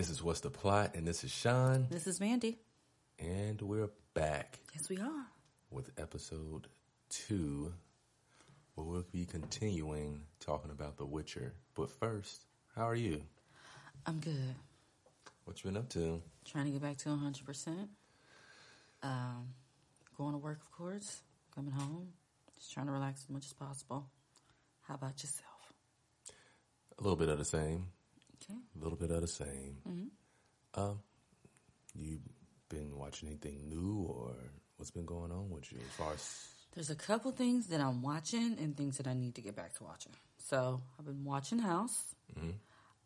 this is What's the Plot, and this is Sean, This is Mandy. and we're back Yes, we are. with episode two, where we'll be continuing talking about The Witcher. But first, how are you? I'm good. What you been up to? Trying to get back to 100%. Um, going to work, of course. Coming home. Just trying to relax as much as possible. How about yourself? A little bit of the same. Okay. A little bit of the same. Um, you been watching anything new, or what's been going on with you as far as? There's a couple things that I'm watching and things that I need to get back to watching. So I've been watching House.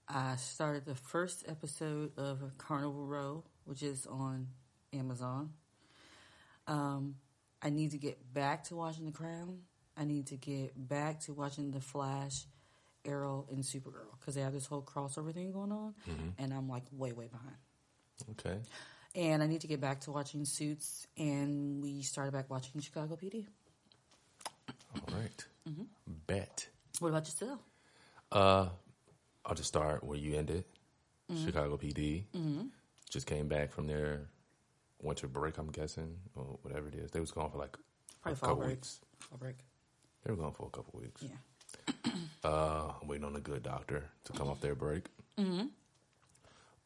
I started the first episode of Carnival Row, which is on Amazon. Um, I need to get back to watching The Crown. I need to get back to watching The Flash, Arrow, and Supergirl because they have this whole crossover thing going on, mm-hmm. and I'm like way, way behind. Okay. And I need to get back to watching Suits, and we started back watching Chicago PD. All right. Mm-hmm. Bet. What about yourself? Uh, I'll just start where you ended. Mm-hmm. Chicago PD just came back from their winter break. I'm guessing, or whatever it is. They was gone for like Probably a couple break. weeks. Fall break. They were gone for a couple weeks. Yeah. Uh, I'm waiting on a good doctor to come off their break.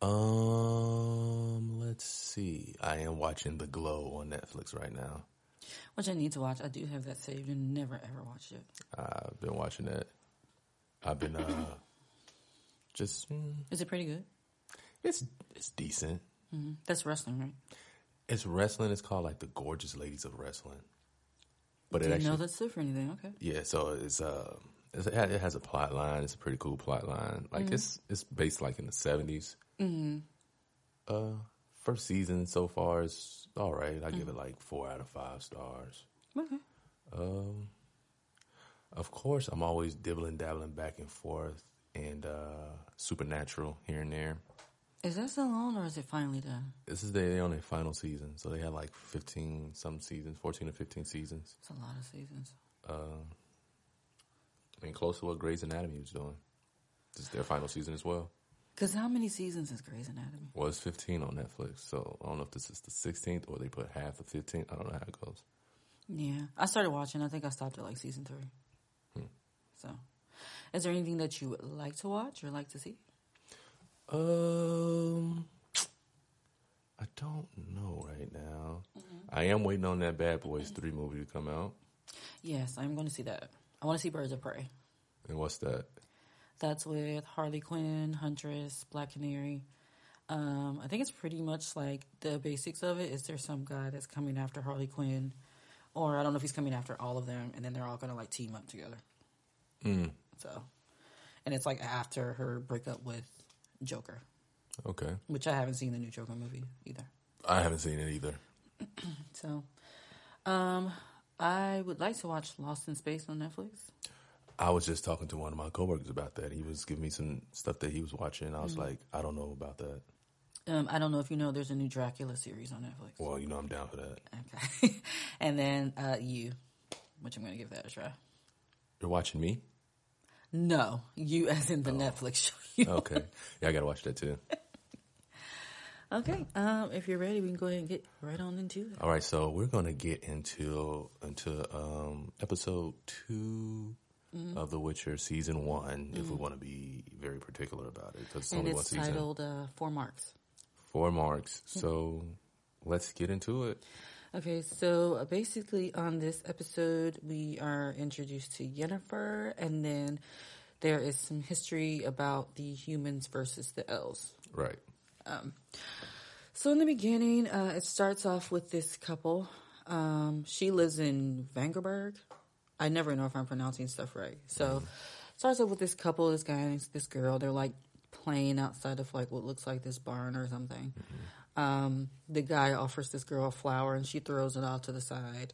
Um, let's see. I am watching The Glow on Netflix right now. Which I need to watch. I do have that saved and never ever watched it. I've been watching it. I've been uh, just mm, Is it pretty good? it's it's decent. That's wrestling, right? It's wrestling. It's called like the Gorgeous Ladies of Wrestling. But it Didn't actually, know that's it for anything. Okay. yeah. So it's uh, it's, it has- a plot line. It's a pretty cool plot line. Like it's it's based like in the 70s Mm-hmm. Uh, first season so far is all right. I give it like four out of five stars. Okay. Um, of course, I'm always dibbling, dabbling back and forth, and uh, supernatural here and there. Is that still on or is it finally done? This is they on their final season, so they had like 15 some seasons, 14 or 15 seasons. It's a lot of seasons. Uh, I mean, close to what Grey's Anatomy was doing. This is their final season as well. Because how many seasons is Grey's Anatomy? Well, it's 15 on Netflix, so I don't know if this is the 16th or they put half of 15. I don't know how it goes. Yeah. I started watching. I think I stopped at like season three. So, is there anything that you would like to watch or like to see? Um, I don't know right now. I am waiting on that Bad Boys 3 movie to come out. Yes, I'm going to see that. I want to see Birds of Prey. And what's that? That's with Harley Quinn, Huntress, Black Canary. Um, I think it's pretty much like the basics of it. Is there some guy that's coming after Harley Quinn, or I don't know if he's coming after all of them, and then they're all gonna like team up together. Mm, So, and it's like after her breakup with Joker, okay. which I haven't seen the new Joker movie either. I haven't seen it either. So, um, I would like to watch Lost in Space on Netflix. I was just talking to one of my coworkers about that. He was giving me some stuff that he was watching. I was like, I don't know about that. Um, I don't know if you know, there's a new Dracula series on Netflix. Well, you know, I'm down for that. Okay, and then uh, you, which I'm gonna give that a try. You're watching me? No, you as in the Netflix show. Okay. yeah, I got to watch that too. Okay, um, if you're ready, we can go ahead and get right on into it. All right, so we're going to get into into um, episode 2 of The Witcher season one, if we want to be very particular about it, because it's And only one it's season. titled uh, Four Marks. Four marks. So let's get into it. Okay, so uh, basically on this episode, we are introduced to Yennefer, and then there is some history about the humans versus the elves. Right. So in the beginning, uh, it starts off with this couple. Um, she lives in Vengerberg. I never know if I'm pronouncing stuff right. So starts off with this couple, this guy and this girl. They're like playing outside of like what looks like this barn or something. Um, the guy offers this girl a flower and she throws it off to the side.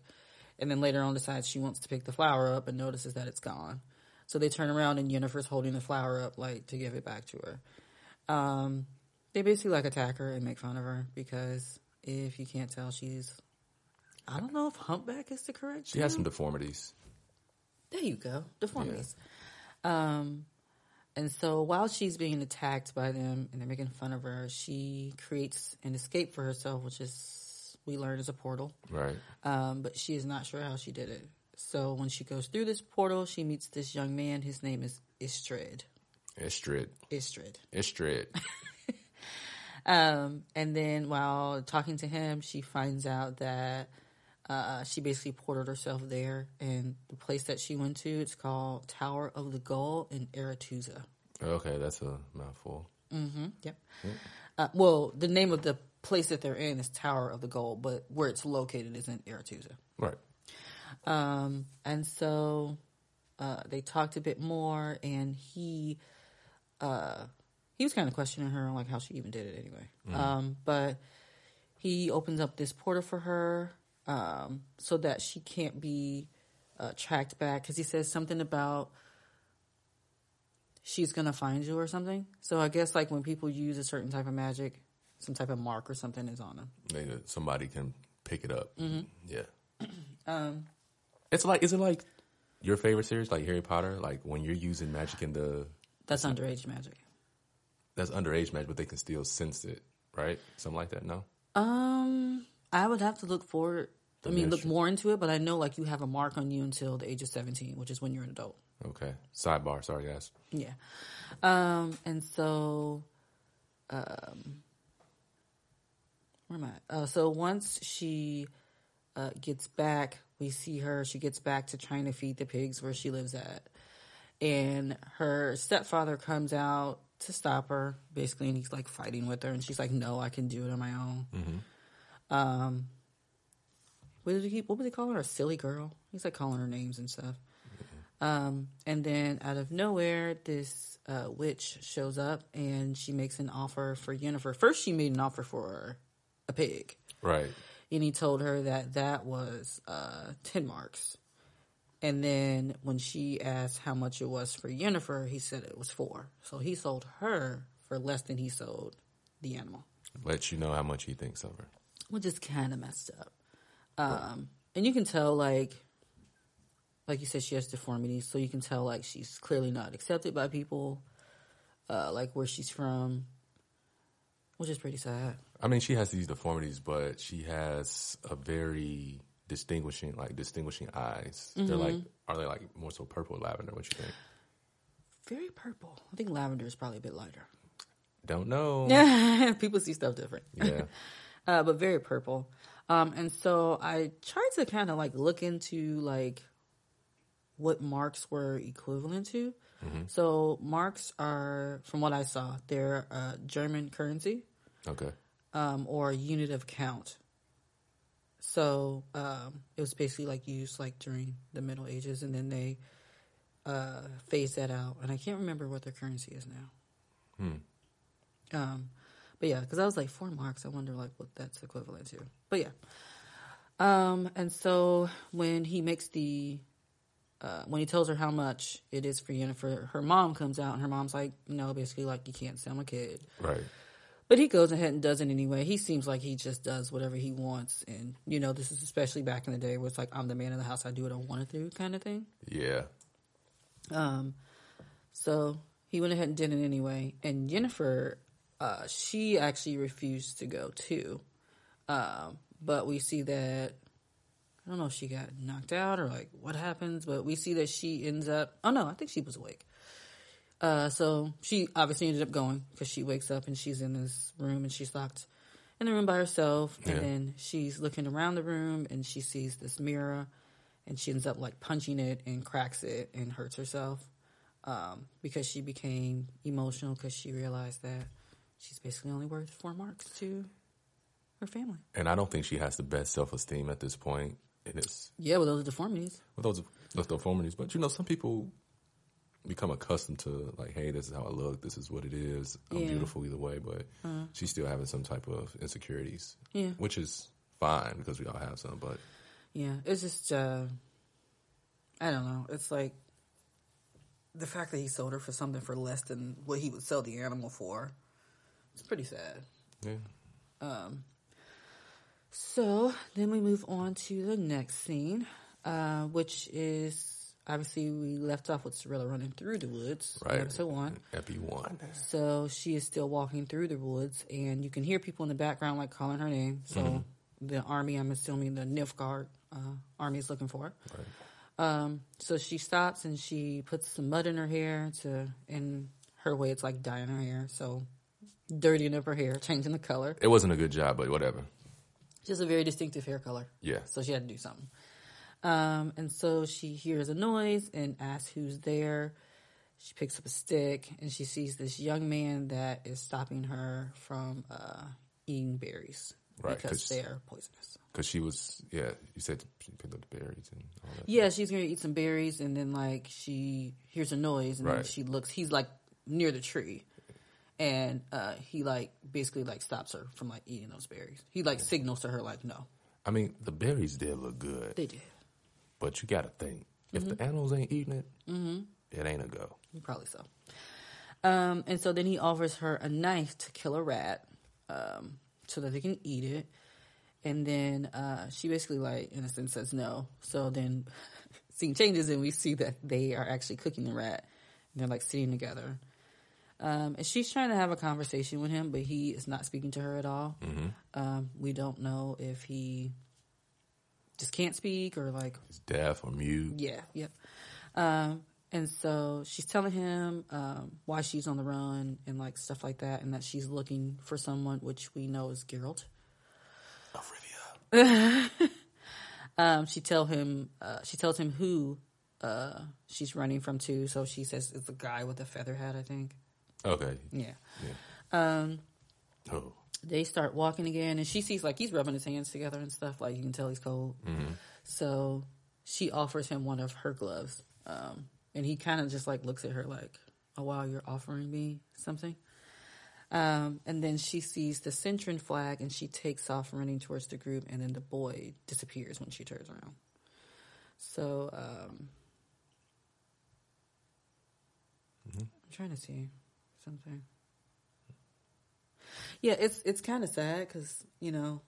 And then later on decides she wants to pick the flower up and notices that it's gone. So they turn around and Yennefer's holding the flower up like to give it back to her. Um, they basically like attack her and make fun of her because if you can't tell, she's I don't know if humpback is the correct. She has some deformities. There you go, deformities. Um, and so while she's being attacked by them and they're making fun of her, she creates an escape for herself, which is we learn is a portal. Right. Um, but she is not sure how she did it. So when she goes through this portal, she meets this young man. His name is Istredd. Istredd. Istredd. Istredd. Um, and then while talking to him, she finds out that uh, she basically ported herself there. And the place that she went to, it's called Tower of the Gull in Aretuza. okay, that's a mouthful. Mm-hmm. Yep. Uh, well, the name of the place that they're in is Tower of the Gull, but where it's located is in Aretuza. Right. Um, and so uh, they talked a bit more, and he uh, he was kind of questioning her on like how she even did it anyway. Um, but he opens up this portal for her um, so that she can't be uh, tracked back because he says something about she's gonna find you or something. So I guess like when people use a certain type of magic, some type of mark or something is on them. Maybe somebody can pick it up. Mm-hmm. Yeah. Um, It's like, is it like your favorite series, like Harry Potter? Like when you're using magic in the, that's underage magic. That's underage magic, but they can still sense it, right? Something like that. No. Um, I would have to look forward. I mean, look more into it, but I know like you have a mark on you until the age of seventeen, which is when you're an adult. Okay. Sidebar. Sorry, guys. Yeah. Um, and so, um, where am I? Uh, so once she uh, gets back, we see her. She gets back to trying to feed the pigs where she lives at, and her stepfather comes out to stop her, basically, and he's like fighting with her, and she's like, "No, I can do it on my own." Um, what did he keep? What was he calling her? A silly girl. He's like calling her names and stuff. Um, and then out of nowhere, this uh, witch shows up and she makes an offer for Yennefer. First, she made an offer for a pig, Right. and he told her that that was uh, ten marks. And then when she asked how much it was for Yennefer, he said it was four. So he sold her for less than he sold the animal Let you know how much he thinks of her. which is kind of messed up. Um, and you can tell, like, like you said, she has deformities, so you can tell, like, she's clearly not accepted by people, uh, like where she's from, which is pretty sad. I mean, she has these deformities, but she has a very distinguishing, like distinguishing eyes. They're like, are they like more so purple or lavender? What you think? Very purple. I think lavender is probably a bit lighter. Don't know. Yeah, people see stuff different. Yeah. uh, but very purple. Um, and so I tried to kind of like look into like what marks were equivalent to. So marks are, from what I saw, they're uh, German currency Okay. um, or unit of count. So um, it was basically like used like during the Middle Ages, and then they uh, phased that out. And I can't remember what their currency is now. Hmm. Um, but yeah, because I was like four marks. I wonder like what that's equivalent to. But yeah. Um, and so when he makes the uh, when he tells her how much it is for Yennefer, her mom comes out and her mom's like, no, basically like you can't sell my kid. Right. But he goes ahead and does it anyway. He seems like he just does whatever he wants. And, you know, this is especially back in the day where it's like, I'm the man of the house. I do what I want to do kind of thing. Yeah. Um, so he went ahead and did it anyway. And Jennifer, uh, she actually refused to go too. Um, but we see that, I don't know if she got knocked out or like what happens, but we see that she ends up, oh no, I think she was awake. Uh, so she obviously ended up going because she wakes up and she's in this room and she's locked in the room by herself. And then she's looking around the room and she sees this mirror and she ends up like punching it and cracks it and hurts herself um, because she became emotional because she realized that she's basically only worth four marks to her family. And I don't think she has the best self esteem at this point. It is Yeah, with those deformities. with those those deformities. But you know, some people become accustomed to like, hey, this is how I look. This is what it is. I'm Yeah. beautiful either way. But she's still having some type of insecurities. Yeah. Which is fine because we all have some. But Yeah, it's just uh I don't know. It's like the fact that he sold her for something for less than what he would sell the animal for. It's pretty sad. yeah. Um so then we move on to the next scene, uh, which is obviously we left off with Cinderella running through the woods, Right. episode one. Epi one. So she is still walking through the woods, and you can hear people in the background like calling her name. So Mm-hmm. the army, I'm assuming the Nilfgaard uh, army is looking for her. Right. Um, so she stops and she puts some mud in her hair to, in her way, it's like dyeing her hair. So dirtying up her hair, changing the color. It wasn't a good job, but whatever. Just a very distinctive hair color. Yeah. So she had to do something. Um, and so she hears a noise and asks who's there. She picks up a stick and she sees this young man that is stopping her from uh, eating berries Right, because 'cause- they are poisonous. Because she was, yeah, you said she picked up the berries and all that. Yeah, she's gonna eat some berries and then like she hears a noise and then Right. she looks. He's like near the tree, and uh, he like basically like stops her from like eating those berries. He like signals to her like no, I mean, the berries did look good, they did. But you got to think if Mm-hmm. the animals ain't eating it, it ain't a go. Probably so. Um, and so then he offers her a knife to kill a rat, um, so that they can eat it. And then uh, she basically, like, in a sense, says no. So then scene changes, and we see that they are actually cooking the rat. And they're like sitting together. Um, and she's trying to have a conversation with him, but he is not speaking to her at all. Um, we don't know if he just can't speak or like It's deaf or mute. yeah, yep. Um, and so she's telling him um, why she's on the run and like stuff like that, and that she's looking for someone, which we know is Geralt. Olivia. Um, she tell him, uh, she tells him who uh, she's running from too. So she says it's the guy with the feather hat, I think. Okay. Yeah. Yeah. oh. They start walking again, and she sees like he's rubbing his hands together and stuff. Like you can tell he's cold. So she offers him one of her gloves, um, and he kind of just like looks at her like, "Oh wow, you're offering me something." Um, and then she sees the Cintran flag, and she takes off running towards the group, and then the boy disappears when she turns around. So um, I'm trying to see something. Yeah, it's it's kind of sad because you know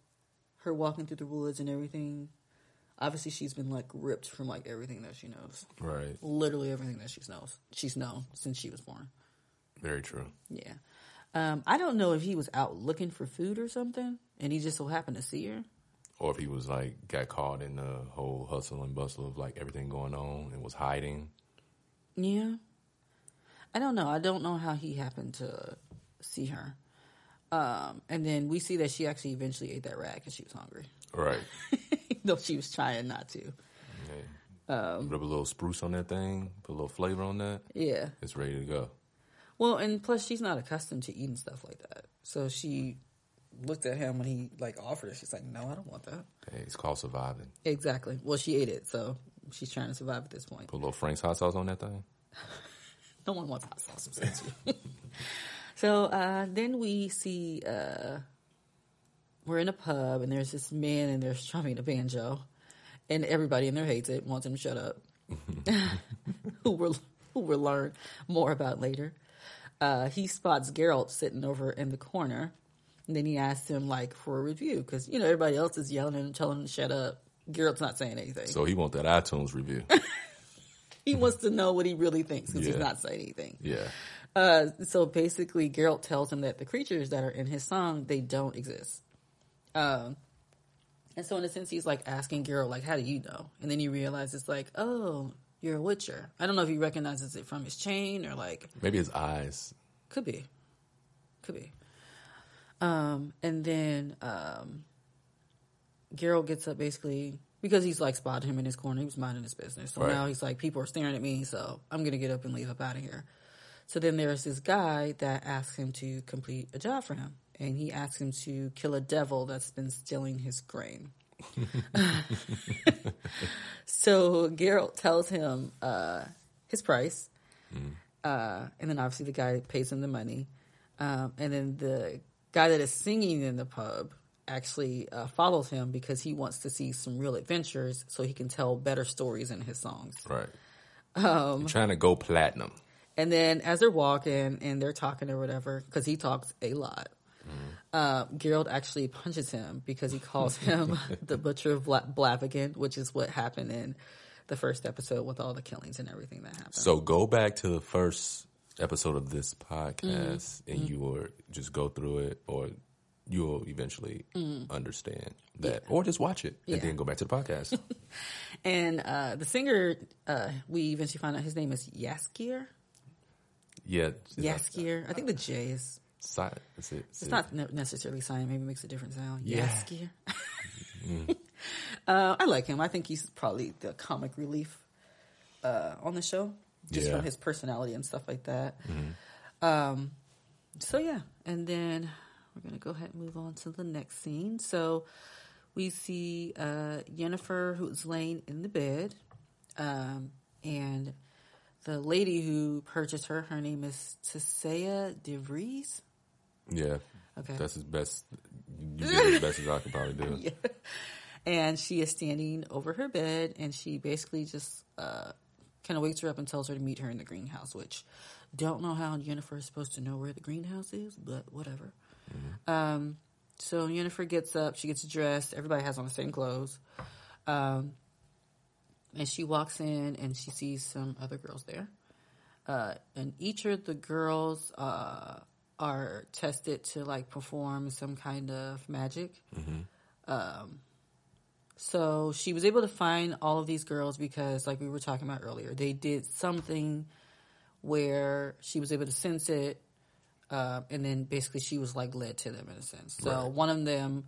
her walking through the woods and everything. Obviously, she's been like ripped from like everything that she knows, Right. literally everything that she knows. She's known since she was born. Very true. Yeah, um, I don't know if he was out looking for food or something, and he just so happened to see her. Or if he was like got caught in the whole hustle and bustle of like everything going on and was hiding. Yeah, I don't know. I don't know how he happened to see her. Um, and then we see that she actually eventually ate that rat because she was hungry, Right. though she was trying not to. Yeah. Rub a little spruce on that thing, put a little flavor on that. Yeah. It's ready to go. Well, and plus she's not accustomed to eating stuff like that. So she looked at him when he like offered it. She's like, "No, I don't want that." Hey, it's called surviving. Exactly. Well, she ate it, so she's trying to survive at this point. Put a little Frank's hot sauce on that thing. No one wants hot sauce. so uh, then we see uh, we're in a pub and there's this man and they're strumming a banjo, and everybody in there hates it, wants him to shut up. who we'll who we'll learn more about later. Uh, he spots Geralt sitting over in the corner, and then he asks him like for a review because you know everybody else is yelling and telling him to shut up. Geralt's not saying anything. So he wants that iTunes review. he wants to know what he really thinks because he's not saying anything. yeah. Uh, so basically, Geralt tells him that the creatures that are in his song they don't exist. Um, and so in a sense, he's like asking Geralt, like, "How do you know?" And then he realizes, like, "Oh, you're a Witcher." I don't know if he recognizes it from his chain or like Maybe his eyes. could be, could be. Um, and then um, Geralt gets up basically because he's like spotted him in his corner. He was minding his business. So Right. now he's like, people are staring at me, so I'm gonna get up and leave up out of here. So then there's this guy that asks him to complete a job for him, and he asks him to kill a devil that's been stealing his grain. so Geralt tells him uh, his price, uh, and then obviously the guy pays him the money, um, and then the guy that is singing in the pub actually uh, follows him because he wants to see some real adventures so he can tell better stories in his songs. Right. Um, trying to go platinum. And then as they're walking and they're talking or whatever, because he talks a lot, uh, Geralt actually punches him because he calls him the Butcher of Bla- Blaviken, which is what happened in the first episode with all the killings and everything that happened. So go back to the first episode of this podcast and you will just go through it or you'll eventually understand that or just watch it and Yeah. then go back to the podcast. And uh, the singer, uh, we eventually found out his name is Jaskier. Yeah. Jaskier. I think the J is. Si- is it, It's not necessarily silent. Maybe it makes a different sound. Yeah. Jaskier. uh, I like him. I think he's probably the comic relief uh, on the show, just Yeah. from his personality and stuff like that. Um, so yeah, and then we're gonna go ahead and move on to the next scene. So we see uh, Yennefer who's laying in the bed, um, and the lady who purchased her, her name is Tissaia de Vries. Yeah. Okay. That's as best. You did as best as I could probably do. and she is standing over her bed and she basically just uh, kind of wakes her up and tells her to meet her in the greenhouse which don't know how Jennifer is supposed to know where the greenhouse is but whatever um, so Jennifer gets up she gets dressed everybody has on the same clothes um, and she walks in and she sees some other girls there uh, and each of the girls uh, are tested to like perform some kind of magic so she was able to find all of these girls because, like we were talking about earlier, they did something where she was able to sense it, uh, and then basically she was like led to them in a sense. So Right. one of them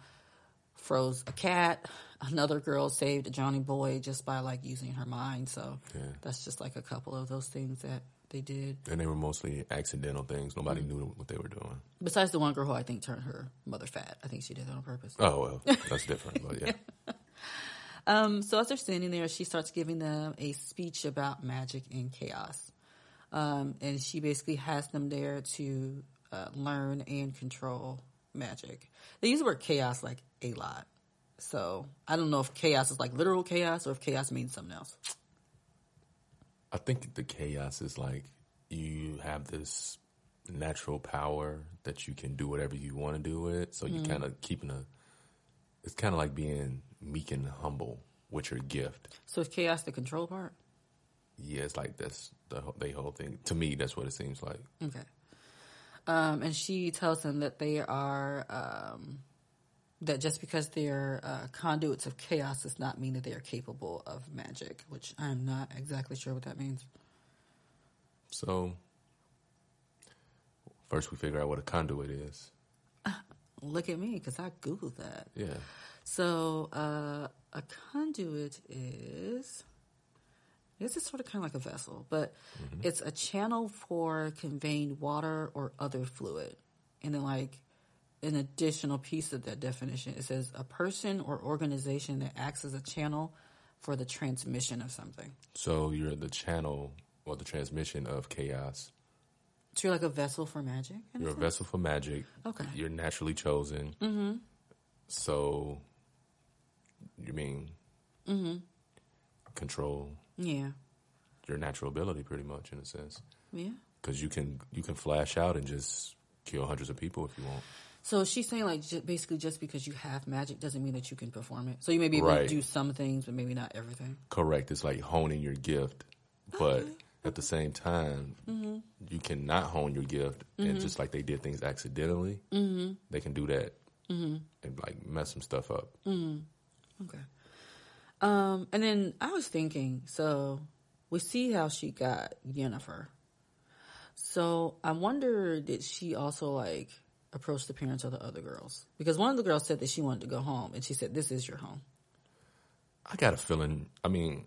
froze a cat. Another girl saved Johnny boy just by like using her mind. So Yeah. that's just like a couple of those things that they did. And they were mostly accidental things. Nobody knew what they were doing. Besides the one girl who I think turned her mother fat. I think she did that on purpose. Oh, well, that's different. But yeah. Um, so as they're standing there, she starts giving them a speech about magic and chaos. Um, and she basically has them there to uh, learn and control magic. They use the word chaos like a lot. So I don't know if chaos is like literal chaos or if chaos means something else. I think the chaos is like you have this natural power that you can do whatever you want to do with. So you kind of keeping a. It's kind of like being meek and humble with your gift. So is chaos the control part? Yeah, it's like that's the whole- they whole thing. To me, that's what it seems like. Okay. Um, and she tells them that they are um, that just because they're uh, conduits of chaos does not mean that they are capable of magic, which I'm not exactly sure what that means. So first, we figure out what a conduit is. Look at me because I googled that. Yeah, So uh, a conduit is. This is sort of kind of like a vessel, but it's a channel for conveying water or other fluid. And then, like, an additional piece of that definition, it says a person or organization that acts as a channel for the transmission of something. so you're the channel or the transmission of chaos. So you're like a vessel for magic? You're a sense? vessel for magic. Okay. You're naturally chosen. Mm-hmm. So, you mean control Yeah. your natural ability, pretty much in a sense, Yeah. because you can you can flash out and just kill hundreds of people if you want. So she's saying like basically just because you have magic doesn't mean that you can perform it. So you may be able Right. to do some things, but maybe not everything. Correct. It's like honing your gift, but at the same time, mm-hmm. you cannot hone your gift, and mm-hmm. just like they did things accidentally, mm-hmm. they can do that and like mess some stuff up. Okay. Um, and then I was thinking, so we see how she got Jennifer. So I wonder did she also like approach the parents of the other girls? Because one of the girls said that she wanted to go home, and she said, "This is your home." I got a feeling. I mean,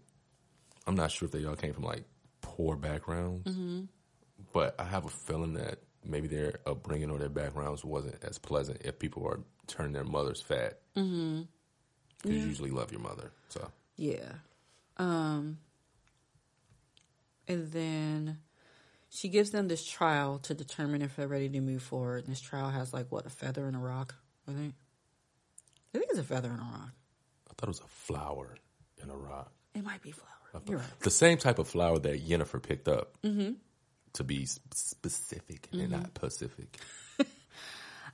I'm not sure if they all came from like poor backgrounds, but I have a feeling that maybe their upbringing or their backgrounds wasn't as pleasant if people are turning their mothers fat. Mm-hmm. You usually love your mother, so Yeah. Um, and then she gives them this trial to determine if they're ready to move forward. And this trial has like what a feather and a rock. I think. I think it's a feather and a rock. I thought it was a flower in a rock. It might be flower. You're right. The same type of flower that Jennifer picked up, mm-hmm. to be specific and mm-hmm. not Pacific.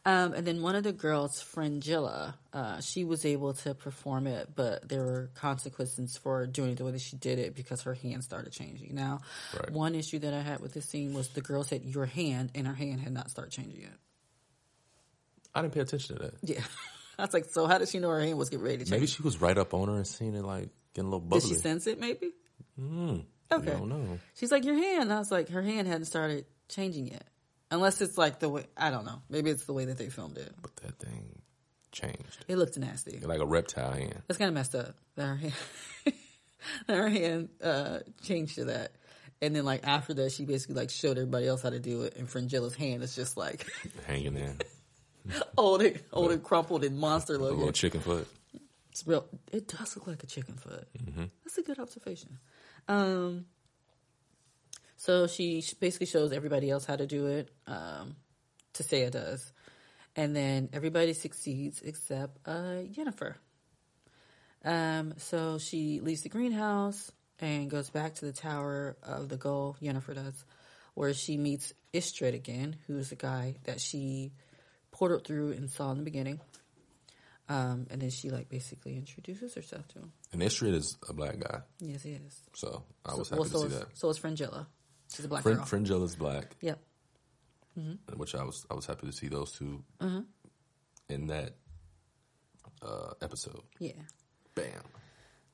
Um, and then one of the girls, Fringilla, uh, she was able to perform it, but there were consequences for doing it the way that she did it because her hand started changing. Now, Right. one issue that I had with this scene was the girl said your hand, and her hand had not started changing yet. I didn't pay attention to that. Yeah. I was like, so how did she know her hand was getting ready to change? Maybe she was right up on her and seeing it like getting a little bubbly. Did she sense it, maybe? I Okay. I don't know. She's like, your hand. I was like, her hand hadn't started changing yet. Unless it's like the way, I don't know. Maybe it's the way that they filmed it. But that thing changed. It looked nasty. Like a reptile hand. That's kind of messed up. That her hand, that her hand uh, changed to that. And then like after that, she basically like showed everybody else how to do it. And Fringilla's hand is just like Hanging there. old, and, old and crumpled and monster A little chicken foot. It's real. It does look like a chicken foot. That's a good observation. Um, so she basically shows everybody else how to do it. Um, Tissaia does, and then everybody succeeds except uh, Yennefer. Um, so she leaves the greenhouse and goes back to the Tower of the Goal. Jennifer does, where she meets Istredd again, who's the guy that she portaled through and saw in the beginning. Um, and then she like basically introduces herself to him. And Istredd is a black guy. Yes, he is. So I was so, happy well, so to see is, that. So is Fringilla. She's a black Frin- girl. Fringilla's black. yep. which I was I was happy to see those 2 Mm-hmm. in that uh, episode. Yeah. Bam.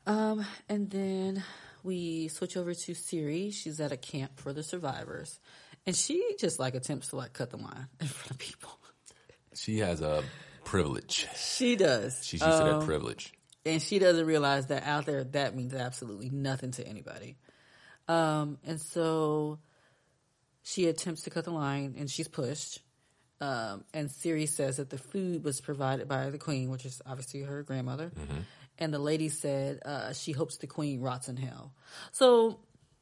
Um, and then we switch over to Ciri. She's at a camp for the survivors, and she just like attempts to like cut the line in front of people. She has a privilege. She does. She's used to Um, that privilege. and she doesn't realize that out there that means absolutely nothing to anybody. Um, and so she attempts to cut the line, and she's pushed. Um, and Ciri says that the food was provided by the queen, which is obviously her grandmother. And the lady said uh, she hopes the queen rots in hell. So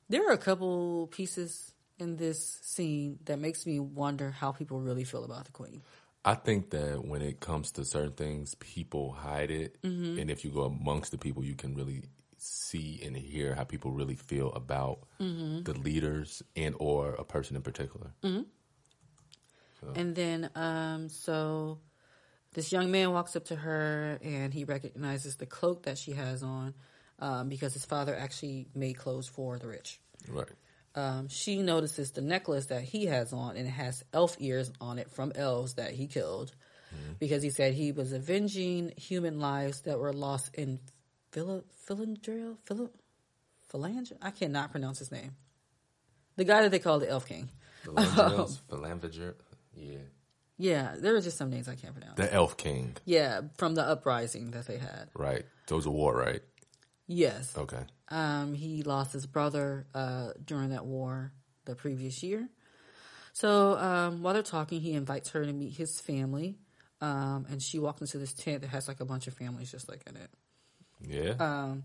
there are a couple pieces in this scene that makes me wonder how people really feel about the queen. I think that when it comes to certain things, people hide it, Mm-hmm. and if you go amongst the people, you can really see and hear how people really feel about Mm-hmm. the leaders and or a person in particular. And then, um, so this young man walks up to her and he recognizes the cloak that she has on um, because his father actually made clothes for the rich. Right. Um, she notices the necklace that he has on and it has elf ears on it from elves that he killed because he said he was avenging human lives that were lost in Phil- Philandrill? Phil- Philandr? I cannot pronounce his name. The guy that they call the Elf King. Philandros, Philandriger, yeah. Yeah, there are just some names I can't pronounce. The Elf King, Yeah, from the uprising that they had. right? It was a war, right? Yes. Okay. Um, he lost his brother uh, during that war the previous year. So um, while they're talking, he invites her to meet his family. Um, and she walks into this tent that has like a bunch of families just like in it. Yeah. Uh,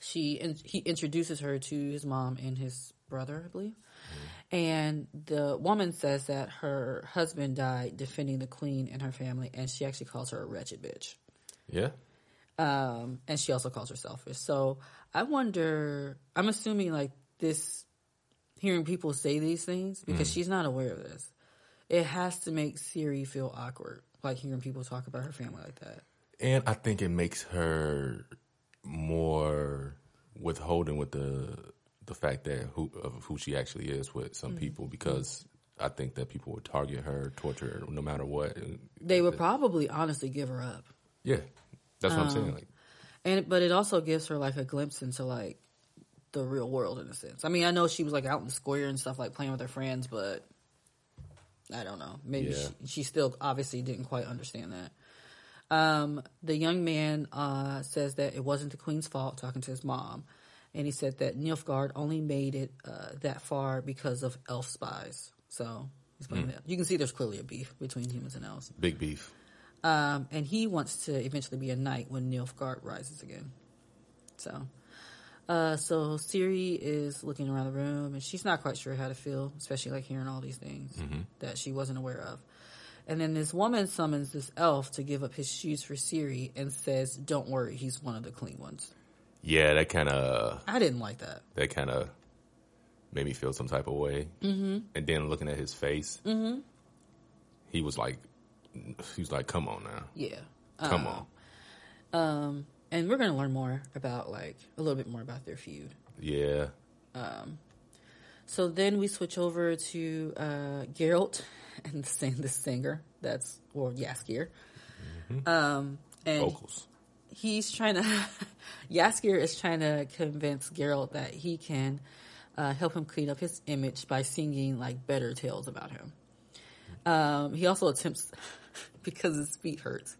She in, he introduces her to his mom and his brother, I believe. And the woman says that her husband died defending the queen and her family, and she actually calls her a wretched bitch. yeah. um, and she also calls her selfish. So I wonder. I'm assuming like this, hearing people say these things because she's not aware of this. It has to make Ciri feel awkward, like hearing people talk about her family like that. And I think it makes her more withholding with the the fact that who of who she actually is with some mm-hmm. people because I think that people would target her, torture her, no matter what. They would probably honestly give her up, yeah, that's what I'm saying. Um, like, and but it also gives her like a glimpse into like the real world in a sense. I mean, I know she was like out in the square and stuff, like playing with her friends, but I don't know. Maybe Yeah. she, she still obviously didn't quite understand that. Um, the young man uh, says that it wasn't the queen's fault, talking to his mom, and he said that Nilfgaard only made it uh, that far because of elf spies. So he's blaming that. You can see there's clearly a beef between humans and elves. big beef. Um, and he wants to eventually be a knight when Nilfgaard rises again. So, uh, so Ciri is looking around the room and she's not quite sure how to feel, especially like hearing all these things that she wasn't aware of. And then this woman summons this elf to give up his shoes for Ciri and says, "Don't worry, he's one of the clean ones." Yeah, that kind of I didn't like that. that kind of made me feel some type of way. Mm-hmm. And then looking at his face, mm-hmm. he was like, he was like, "Come on now, Yeah. come on." Um, and we're gonna learn more about like a little bit more about their feud. Yeah, Um. So then we switch over to uh, Geralt and the, sing- the singer. That's or Jaskier. Um, and vocals. he's trying to Jaskier is trying to convince Geralt that he can uh, help him clean up his image by singing like better tales about him. Um, he also attempts because his feet hurts.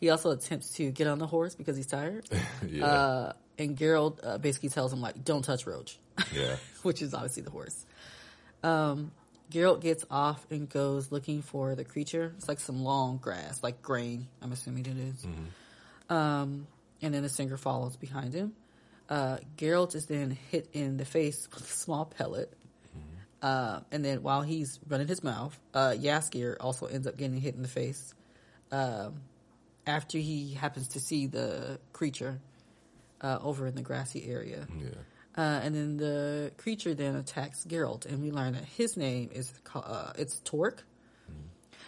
He also attempts to get on the horse because he's tired. Yeah, Uh, and Geralt uh, basically tells him like, "Don't touch Roach," yeah, which is obviously the horse. Um, Geralt gets off and goes looking for the creature. It's like some long grass, like grain. I'm assuming it is. Um, and then the singer follows behind him. Uh, Geralt is then hit in the face with a small pellet. Uh, and then while he's running his mouth, uh, Jaskier also ends up getting hit in the face. Um, after he happens to see the creature uh, over in the grassy area. yeah. Uh, and then the creature then attacks Geralt, and we learn that his name is uh, it's Torque.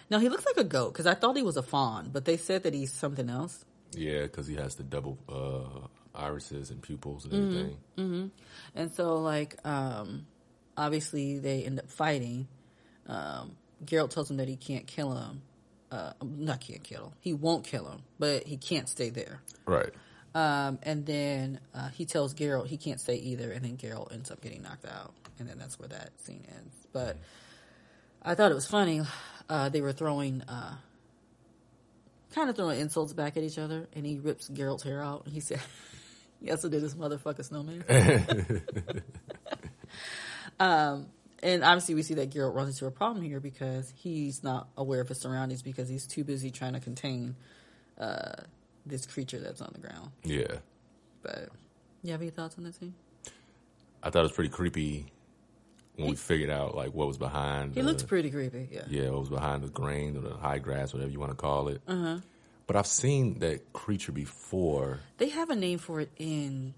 Now he looks like a goat because I thought he was a faun, but they said that he's something else. Yeah, because he has the double uh, irises and pupils and Mm-hmm. everything. And so, like, um, obviously they end up fighting. Um, Geralt tells him that he can't kill him. Uh, not can't kill him. He won't kill him, but he can't stay there. Right. Um, and then uh, he tells Geralt he can't stay either, and then Geralt ends up getting knocked out, and then that's where that scene ends. But I thought it was funny. Uh, they were throwing, uh, kind of throwing insults back at each other, and he rips Geralt's hair out, and he said, "Yes, also did this motherfucker snowman." um, and obviously, we see that Geralt runs into a problem here because he's not aware of his surroundings because he's too busy trying to contain uh, this creature that's on the ground. Yeah. But you have any thoughts on that scene? I thought it was pretty creepy when we figured out like what was behind. He the, looks pretty creepy. Yeah. Yeah, what was behind the grain or the high grass, whatever you want to call it. Uh-huh. But I've seen that creature before. They have a name for it in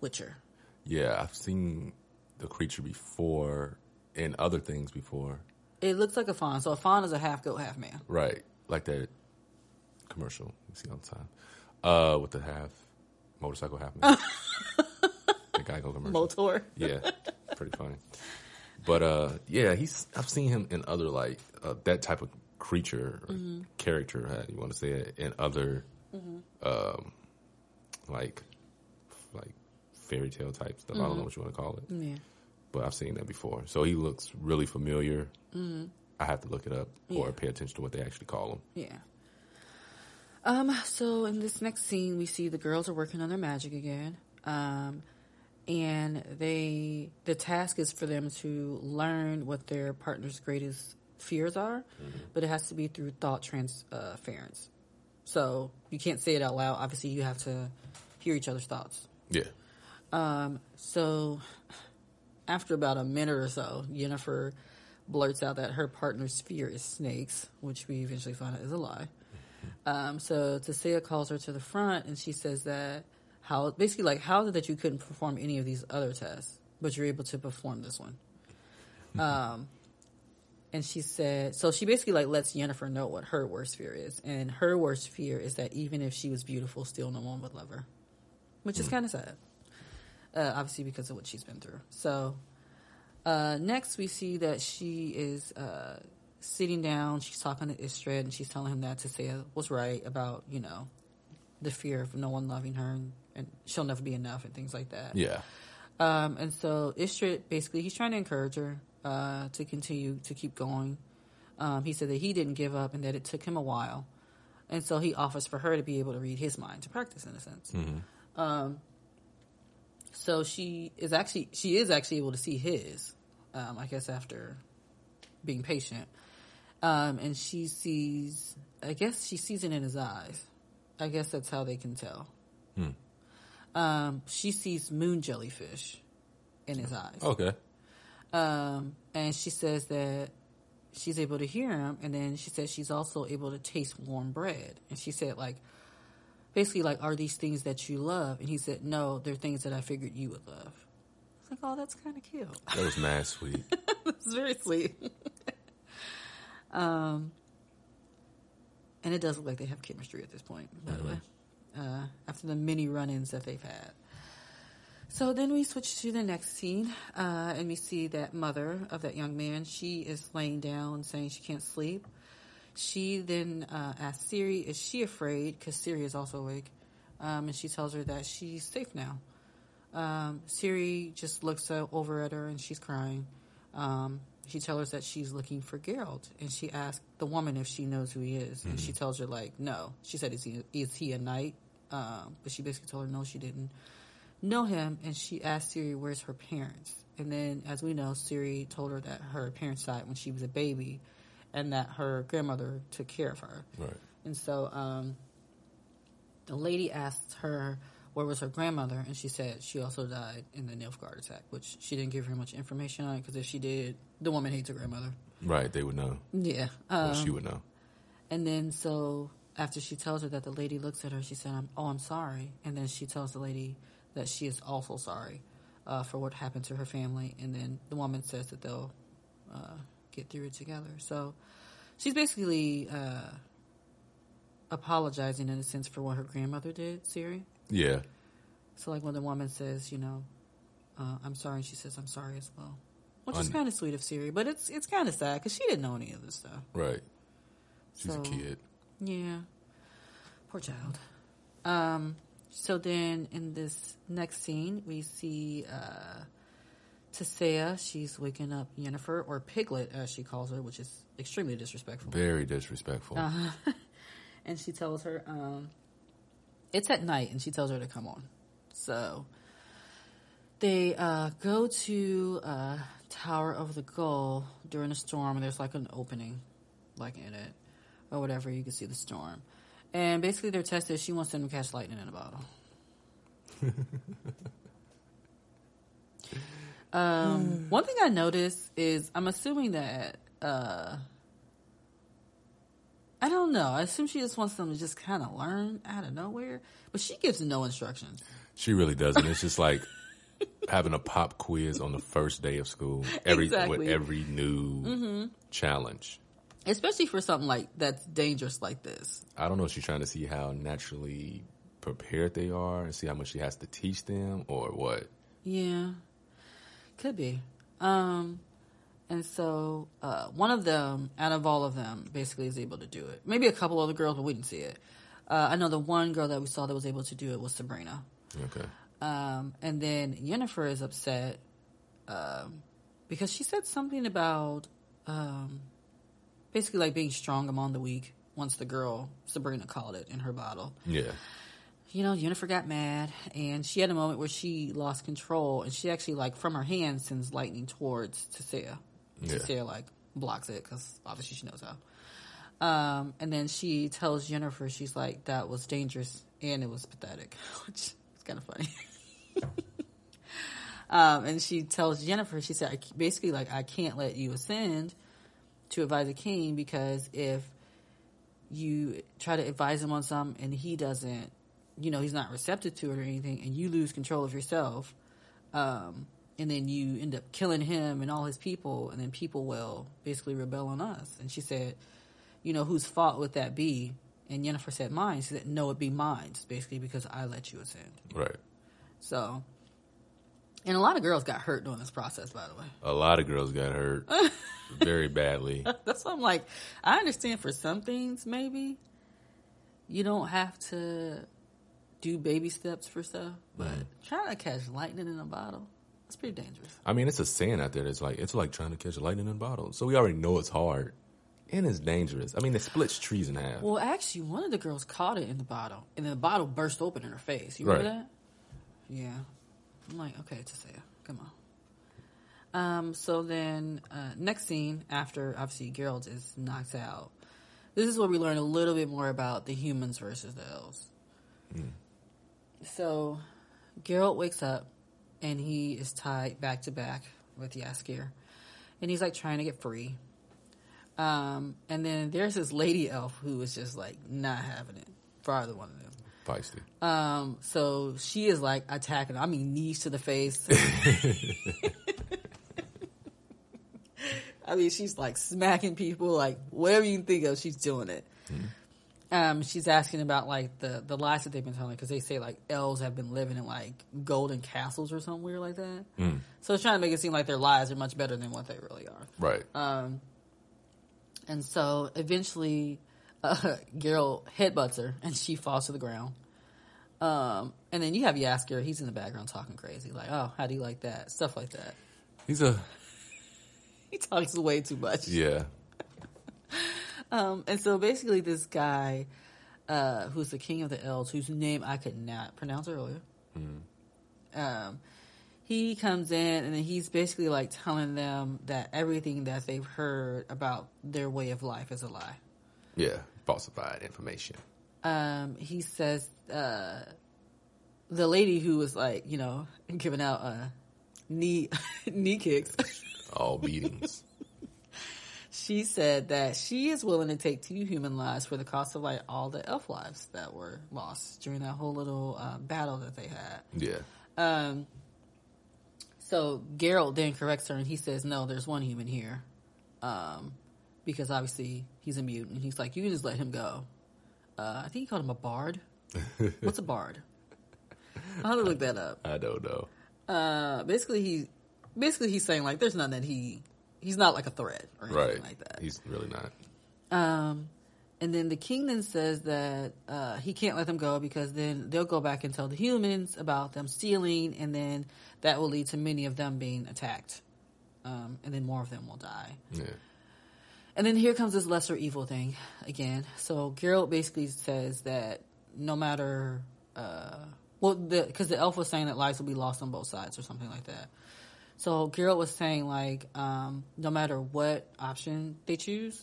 Witcher. Yeah, I've seen the creature before in other things before. It looks like a faun. So a faun is a half goat, half man. Right, like that commercial you see all the time. Uh, with the half motorcycle, half man. the Geico commercial. Motor. Yeah, pretty funny. But uh, yeah, he's I've seen him in other like uh, that type of creature or character, you want to say it, in other um, like like fairy tale type stuff. I don't know what you want to call it, Yeah. but I've seen that before. So he looks really familiar. I have to look it up or pay attention to what they actually call him. Yeah. Um, so in this next scene, we see the girls are working on their magic again. Um, and they, the task is for them to learn what their partner's greatest fears are, but it has to be through thought transference. So you can't say it out loud. Obviously, you have to hear each other's thoughts. Yeah, Um, so after about a minute or so, Jennifer blurts out that her partner's fear is snakes, which we eventually find out is a lie. Um, so Tissaia calls her to the front and she says that how basically like how is it that you couldn't perform any of these other tests, but you're able to perform this one? Um, and she said so she basically like lets Jennifer know what her worst fear is, and her worst fear is that even if she was beautiful, still no one would love her, which is kind of sad. Uh, obviously because of what she's been through. So uh, next, we see that she is uh, sitting down. She's talking to Istredd, and she's telling him that Tissaia was right about you know the fear of no one loving her, and, and she'll never be enough, and things like that. yeah, Um, and so Istredd basically he's trying to encourage her uh, to continue to keep going. Um, he said that he didn't give up and that it took him a while, and so he offers for her to be able to read his mind to practice in a sense. Um, so she is actually she is actually able to see his, um, I guess after being patient, um, and she sees. I guess she sees it in his eyes. I guess that's how they can tell. Um, she sees moon jellyfish in his eyes. okay, Um, and she says that she's able to hear him, and then she says she's also able to taste warm bread. And she said, like, basically, like, are these things that you love? And he said, no, they're things that I figured you would love. It's like, oh, that's kind of cute. that was mad sweet. it's very sweet. Um, and it does look like they have chemistry at this point, by the way, uh, after the many run ins that they've had. So then we switch to the next scene, uh, and we see that mother of that young man. She is laying down, saying she can't sleep. She then uh, asks Ciri, "Is she afraid?" Because Ciri is also awake, um, and she tells her that she's safe now. Um, Ciri just looks uh, over at her, and she's crying. Um, she tells her that she's looking for Geralt, and she asks the woman if she knows who he is, and she tells her like, "No." She said, "Is he is he a knight?" Um, but she basically told her no, she didn't know him, and she asked Ciri where's her parents. And then, as we know, Ciri told her that her parents died when she was a baby, and that her grandmother took care of her. Right. And so, um, the lady asked her where was her grandmother, and she said she also died in the Nilfgaard attack, which she didn't give her much information on because if she did, the woman hates her grandmother. Right. They would know. Yeah. Well, Um, she would know. and then so after she tells her that the lady looks at her, she said, I'm, "Oh, I'm sorry." And then she tells the lady that she is also sorry uh, for what happened to her family. And then the woman says that they'll uh, get through it together. So she's basically uh, apologizing in a sense for what her grandmother did, Ciri. Yeah. So like when the woman says, you know, uh, I'm sorry, and she says, I'm sorry as well. Which is kind of sweet of Ciri, but it's it's kind of sad because she didn't know any of this stuff. Right. She's So- a kid. Yeah. Poor child. Um, so then in this next scene, we see uh, Tissaia. She's waking up Yennefer, or Piglet as she calls her, which is extremely disrespectful. Very disrespectful. Uh-huh. And she tells her, um, it's at night, and she tells her to come on. So they uh, go to uh, Tower of the Gull during a storm, and there's like an opening, like in it, or whatever. You can see the storm. And basically, their test is she wants them to catch lightning in a bottle. um, One thing I noticed is I'm assuming that. Uh, I don't know. I assume she just wants them to just kind of learn out of nowhere, but she gives no instructions. She really doesn't. It's just like having a pop quiz on the first day of school. Every Exactly. with every new challenge. especially for something like that's dangerous like this. I don't know if she's trying to see how naturally prepared they are and see how much she has to teach them or what. Yeah, could be. Um, and so uh, one of them, out of all of them, basically is able to do it. Maybe a couple other girls, but we didn't see it. Uh, I know the one girl that we saw that was able to do it was Sabrina. Okay. Um, and then Yennefer is upset um, because she said something about um, basically like being strong among the weak. Once the girl Sabrina called it in her bottle, Yeah. you know, Yennefer got mad and she had a moment where she lost control and she actually like from her hand sends lightning towards Tissaia. Yeah. Tissaia like blocks it because obviously she knows how. Um, and then she tells Jennifer, she's like, that was dangerous and it was pathetic, which is kind of funny. um, and she tells Jennifer, she said, I, basically like, I can't let you ascend to advise a king because if you try to advise him on something and he doesn't, you know, he's not receptive to it or anything, and you lose control of yourself, um, and then you end up killing him and all his people, and then people will basically rebel on us. And she said, you know, whose fault would that be? And Yennefer said, mine. She said, no, it'd be mine, basically, because I let you ascend. Right. So, and a lot of girls got hurt during this process, by the way. A lot of girls got hurt very badly. That's why I'm like, I understand for some things, maybe you don't have to do baby steps for stuff, but mm. trying to catch lightning in a bottle, that's pretty dangerous. I mean, it's a saying out there that's like, it's like trying to catch lightning in a bottle. So we already know it's hard and it's dangerous. I mean, it splits trees in half. Well, actually, one of the girls caught it in the bottle, and then the bottle burst open in her face. You remember Right. that? Yeah. I'm like, okay, Tissaia, come on. Um, so then, uh, next scene, after obviously Geralt is knocked out, this is where we learn a little bit more about the humans versus the elves. So, Geralt wakes up, and he is tied back to back with Jaskier, and he's like trying to get free. Um, and then there's this lady elf who is just like not having it for either one of them. Feisty. Um, so she is like attacking. I mean, knees to the face. I mean, she's like smacking people, like whatever you think of, she's doing it. Um, she's asking about like the the lies that they've been telling because they say like elves have been living in like golden castles or something weird like that. So it's trying to make it seem like their lies are much better than what they really are. Right. Um, and so eventually, uh, Geralt headbutts her and she falls to the ground. Um, and then you have Jaskier, he's in the background talking crazy, like, oh, how do you like that? Stuff like that. He's a He talks way too much. yeah. Um, and so basically, this guy, uh, who's the king of the elves, whose name I could not pronounce earlier, um, he comes in and he's basically like telling them that everything that they've heard about their way of life is a lie. Yeah. Falsified information. um, he says uh, the lady who was like, you know, giving out uh, knee knee kicks. All beatings. She said that she is willing to take two human lives for the cost of like all the elf lives that were lost during that whole little uh, battle that they had. Yeah. Um, so Geralt then corrects her and he says, "No, there's one human here." Um, because obviously he's a mutant. He's like, "You can just let him go." Uh, I think he called him a bard. What's a bard? I'll have to look that up. I don't know. Uh, basically, he basically he's saying like, "There's none that he he's not like a threat or anything Right. like that." He's really not. Um, and then the king then says that uh, he can't let them go because then they'll go back and tell the humans about them stealing, and then that will lead to many of them being attacked, um, and then more of them will die. Yeah. And then here comes this lesser evil thing again. So Geralt basically says that no matter, uh, well, because the, elf was saying that lives will be lost on both sides or something like that. So Geralt was saying like, um, no matter what option they choose,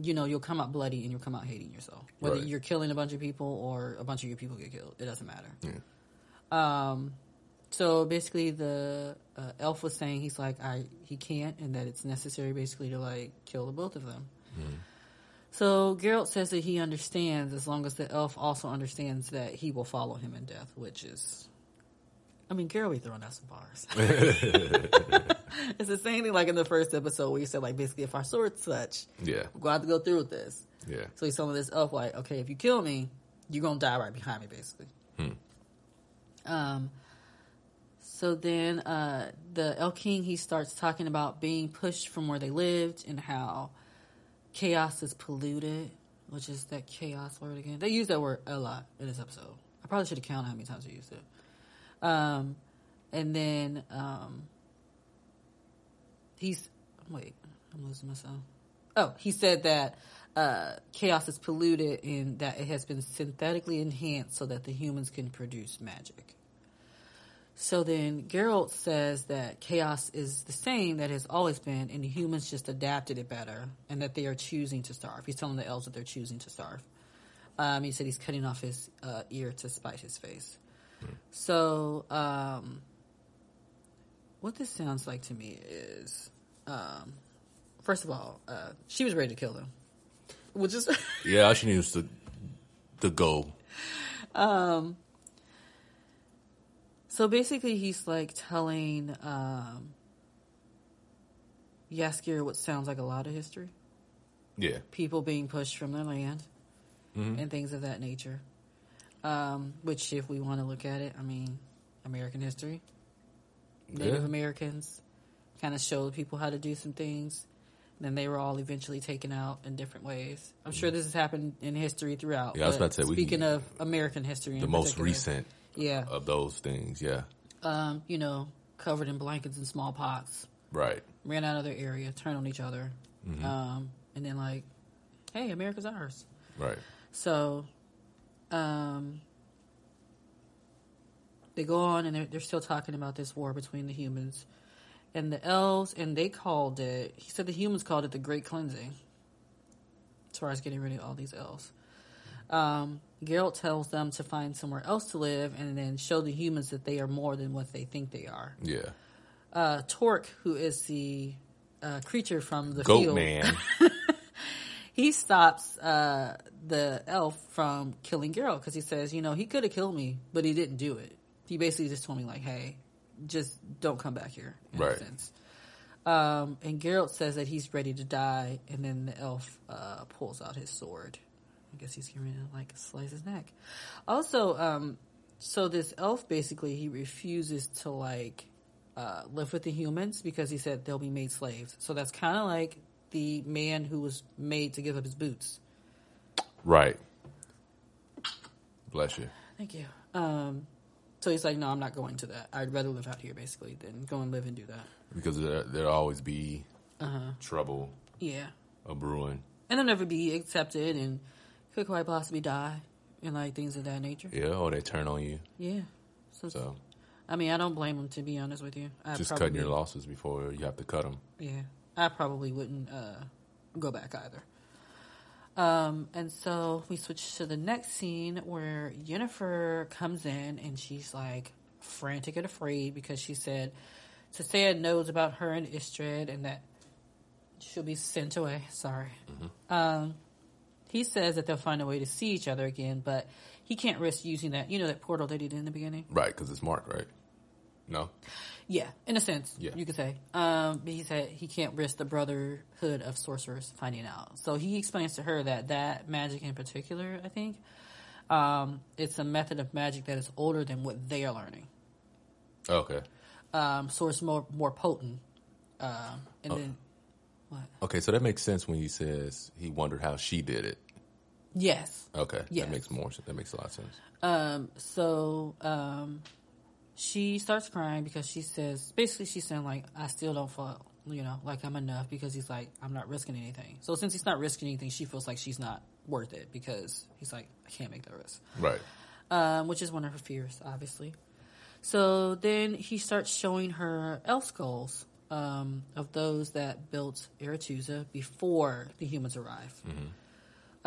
you know, you'll come out bloody and you'll come out hating yourself. Whether Right. you're killing a bunch of people or a bunch of your people get killed, it doesn't matter. Yeah. Um, so basically, the uh, elf was saying he's like I he can't, and that it's necessary basically to like kill the both of them. So Geralt says that he understands as long as the elf also understands that he will follow him in death, which is, I mean, Geralt be throwing out some bars. it's the same thing like in the first episode where he said like basically if our swords touch, Yeah. we're going to have to go through with this. Yeah. So he's telling this elf like, okay, if you kill me, you're gonna die right behind me, basically. Um. So then, uh, the Elf King he starts talking about being pushed from where they lived and how chaos is polluted, which is that chaos word again. They use that word a lot in this episode. I probably should have counted how many times they used it. Um, and then um, he's wait, I'm losing myself. Oh, he said that uh, chaos is polluted and that it has been synthetically enhanced so that the humans can produce magic. So then Geralt says that chaos is the same that has always been, and the humans just adapted it better, and that they are choosing to starve. He's telling the elves that they're choosing to starve. Um, he said he's cutting off his uh, ear to spite his face. So, um, what this sounds like to me is, um, first of all, uh, she was ready to kill them, which is Yeah, she needs to to go. Um. so basically he's like telling um, Jaskier what sounds like a lot of history, Yeah. people being pushed from their land, and things of that nature. Um, which, if we want to look at it, I mean, American history, Native Yeah. Americans kind of showed people how to do some things. Then they were all eventually taken out in different ways. I'm sure this has happened in history throughout. Yeah, I was about to say, Speaking can- of American history, The most recent yeah, of those things. Yeah. um, you know, covered in blankets and smallpox, Right. ran out of their area, turned on each other, um, and then like, hey, America's ours. Right. So, um, they go on and they're, they're still talking about this war between the humans and the elves, and they called it. He said the humans called it the Great Cleansing. As far as getting rid of all these elves, um, Geralt tells them to find somewhere else to live, and then show the humans that they are more than what they think they are. Yeah. Uh, Torque, who is the uh, creature from the Goat field, man. he stops uh, the elf from killing Geralt because he says, you know, he could have killed me, but he didn't do it. He basically just told me like, hey, just don't come back here. In Right. Sense. Um, and Geralt says that he's ready to die, and then the elf uh, pulls out his sword. I guess he's going to like slice his neck. Also, um, so this elf basically he refuses to like uh, live with the humans because he said they'll be made slaves. So that's kind of like the man who was made to give up his boots. Right. Bless you. Thank you. Um, so he's like, no, I'm not going to that. I'd rather live out here basically than go and live and do that. Because there, there'll always be Uh-huh. trouble Yeah. a brewing. And they'll never be accepted and could quite possibly die and like things of that nature. Yeah, or they turn on you. Yeah. So, So I mean, I don't blame them to be honest with you. I just cutting your losses before you have to cut them. Yeah, I probably wouldn't uh, go back either. Um, and so we switch to the next scene where Jennifer comes in and she's like frantic and afraid because she said Tissaia knows about her and Istredd and that she'll be sent away. Sorry. Um, he says that they'll find a way to see each other again, but he can't risk using that. You know that portal that he did in the beginning. Right, because it's marked, right? No? Yeah, in a sense, Yeah. you could say. Um, but he said he can't risk the Brotherhood of Sorcerers finding out. So he explains to her that that magic in particular, I think, um, it's a method of magic that is older than what they are learning. Okay. Um, so it's more more potent. Um, and then, what? Okay, so that makes sense when he says he wondered how she did it. Yes. Okay, Yes. that makes more. That makes a lot of sense. Um, so um, she starts crying because she says, basically, she's saying like, I still don't feel, you know, like I'm enough because he's like, I'm not risking anything. So since he's not risking anything, she feels like she's not worth it because he's like, I can't make that risk. Right. Um, which is one of her fears, obviously. So then he starts showing her elf skulls um, of those that built Aretuza before the humans arrived.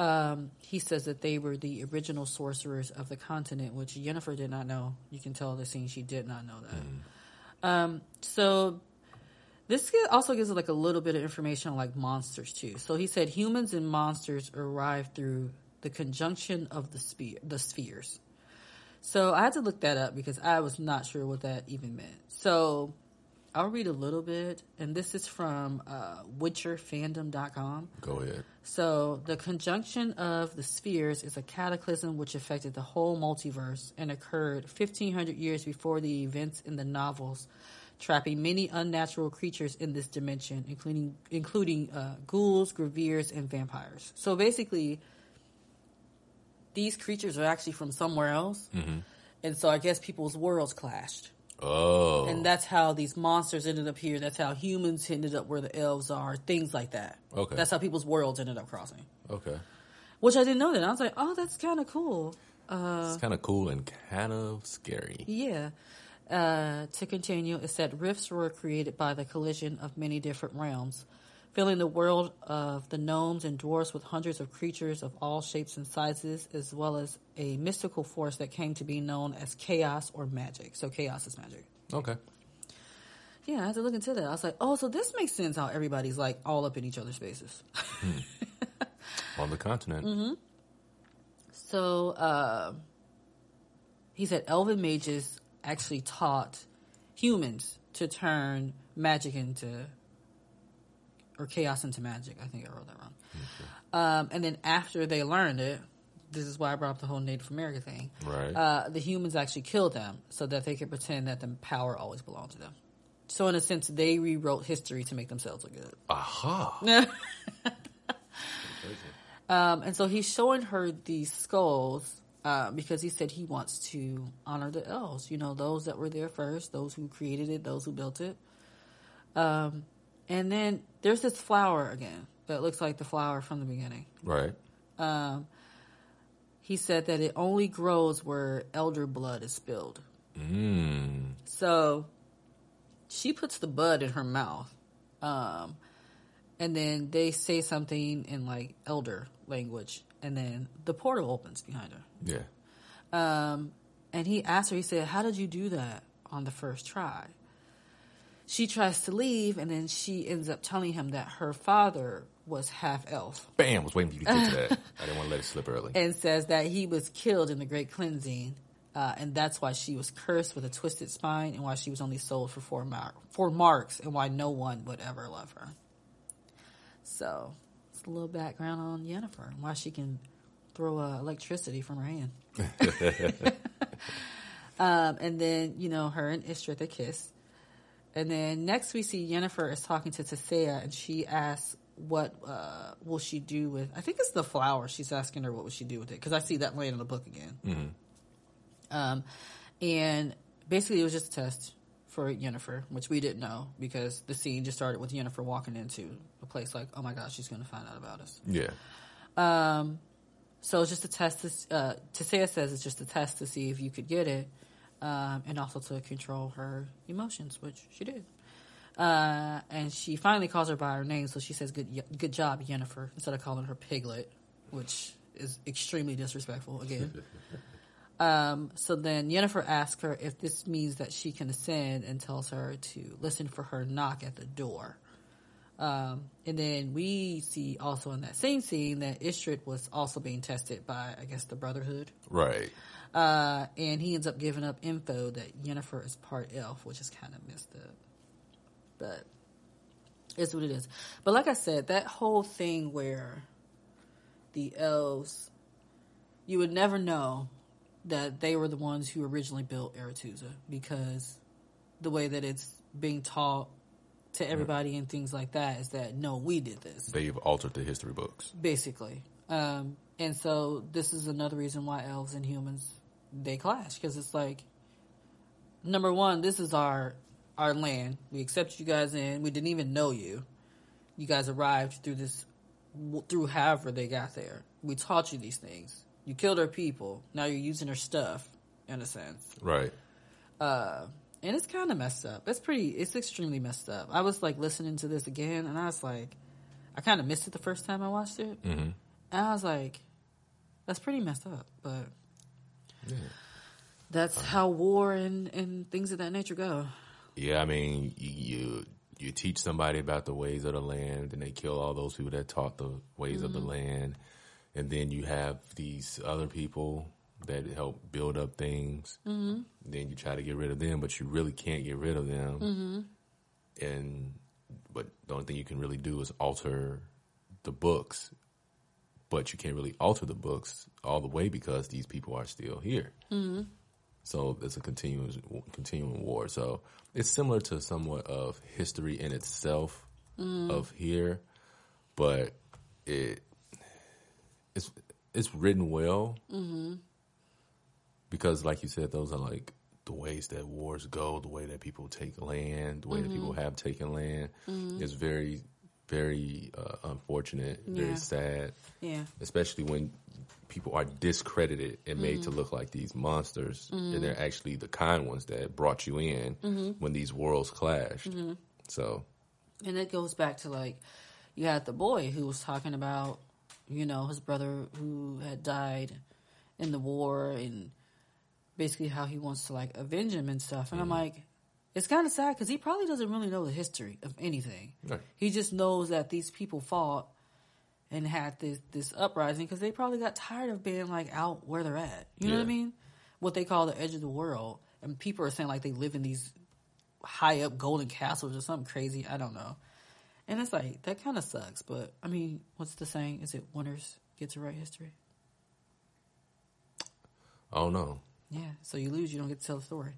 Um, he says that they were the original sorcerers of the continent, which Yennefer did not know. You can tell the scene she did not know that. Um, so this also gives like a little bit of information on like monsters too. So he said humans and monsters arrived through the conjunction of the sphere, the spheres. So I had to look that up because I was not sure what that even meant. So I'll read a little bit, and this is from uh, WitcherFandom.com. Go ahead. So, the conjunction of the spheres is a cataclysm which affected the whole multiverse and occurred 1500 years before the events in the novels, trapping many unnatural creatures in this dimension, including including uh, ghouls, graveirs, and vampires. So, basically, these creatures are actually from somewhere else, and so I guess people's worlds clashed. Oh. And that's how these monsters ended up here. That's how humans ended up where the elves are. Things like that. Okay. That's how people's worlds ended up crossing. okay. Which I didn't know that. I was like, oh, that's kind of cool. Uh, it's kind of cool and kind of scary. Yeah. Uh, to continue, it said rifts were created by the collision of many different realms, filling the world of the gnomes and dwarfs with hundreds of creatures of all shapes and sizes, as well as a mystical force that came to be known as chaos or magic. So chaos is magic. Okay. Yeah, I had to look into that. I was like, oh, so this makes sense how everybody's like all up in each other's faces. On the continent. Mm-hmm. So uh, he said elven mages actually taught humans to turn magic into or chaos into magic. I think I wrote that wrong. Um, and then after they learned it, this is why I brought up the whole Native America thing. Right. Uh, the humans actually killed them so that they could pretend that the power always belonged to them. So in a sense, they rewrote history to make themselves look good. Aha. Um, and so he's showing her these skulls uh, because he said he wants to honor the elves. You know, those that were there first, those who created it, those who built it. Um, and then there's this flower again that looks like the flower from the beginning. Right. He said that it only grows where elder blood is spilled. Mm. So she puts the bud in her mouth. Um, and then they say something in like elder language. And then the portal opens behind her. Yeah. Um, and he asked her, he said, How did you do that on the first try? She tries to leave, and then she ends up telling him that her father was half elf Bam. Was waiting for you to get to that. I didn't want to let it slip early. and says that he was killed in the Great Cleansing. Uh, and that's why she was cursed with a twisted spine, and why she was only sold for four, mar- four marks, and why no one would ever love her. So, it's a little background on Yennefer and why she can throw uh, electricity from her hand. um, and then you know her and Istredd they kiss, and then next we see Jennifer is talking to Tissaia, and she asks what uh, will she do with I think it's the flower. She's asking her what would she do with it because I see that laying in the book again. Um, and basically it was just a test for Jennifer, which we didn't know because the scene just started with Jennifer walking into a place like, oh my gosh, she's going to find out about us. Yeah. Um, so it's just a test. To, uh, Tissaia says it's just a test to see if you could get it, um, and also to control her emotions, which she did. Uh, and she finally calls her by her name, so she says, "Good, good job, Yennefer," instead of calling her Piglet, which is extremely disrespectful. Again. Um, so then Yennefer asks her if this means that she can ascend and tells her to listen for her knock at the door. Um, and then we see also in that same scene that Istredd was also being tested by, I guess, the Brotherhood. Right. Uh, and he ends up giving up info that Yennefer is part elf, which is kind of messed up. But it's what it is. But like I said, that whole thing where the elves, you would never know that they were the ones who originally built Aretuza because the way that it's being taught to everybody and things like that is that no, we did this They've altered the history books. basically. Um, and so this is another reason why elves and humans they clash because it's like number one, this is our our land. We accept you guys in. We didn't even know you. You guys arrived through this through however they got there. We taught you these things. You killed our people. Now you're using our stuff in a sense. Right. Uh, and it's kind of messed up. It's pretty. It's extremely messed up. I was like listening to this again, and I was like, I kind of missed it the first time I watched it, Mm-hmm. and I was like, that's pretty messed up. But Yeah. that's how war and and things of that nature go. Yeah, I mean, you, you teach somebody about the ways of the land, and they kill all those people that taught the ways of the land, and then you have these other people that help build up things. Mm-hmm. Then you try to get rid of them, but you really can't get rid of them. Mm-hmm. And but the only thing you can really do is alter the books, but you can't really alter the books all the way because these people are still here. Mm-hmm. So it's a continuous continuing war. So it's similar to somewhat of history in itself mm-hmm. of here, but it it's it's written well mm-hmm. because, like you said, those are like the ways that wars go, the way that people take land, the way that people have taken land. It's very very uh, unfortunate, Yeah. very sad Yeah, especially when people are discredited and made to Mm-hmm. look like these monsters, and they're actually the kind ones that brought you in Mm-hmm. when these worlds clashed. So, and it goes back to like you had the boy who was talking about you know his brother who had died in the war and basically how he wants to like avenge him and stuff. And I'm like, it's kind of sad because he probably doesn't really know the history of anything. Right. He just knows that these people fought and had this this uprising because they probably got tired of being like out where they're at. You know what I mean? What they call the edge of the world, and people are saying like they live in these high up golden castles or something crazy. I don't know. And it's like that kind of sucks. But I mean, what's the saying? Is it winners get to write history? I don't know. Yeah. So you lose, you don't get to tell the story.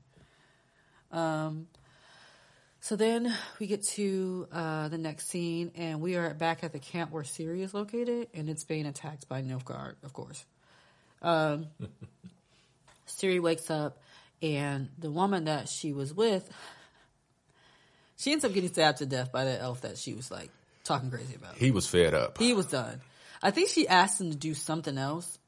Um. So then we get to uh, the next scene, and we are back at the camp where Ciri is located, and it's being attacked by Nilfgaard, of course. Um, Ciri wakes up, and the woman that she was with, she ends up getting stabbed to death by that elf that she was like talking crazy about. He was fed up. He was done. I think she asked him to do something else.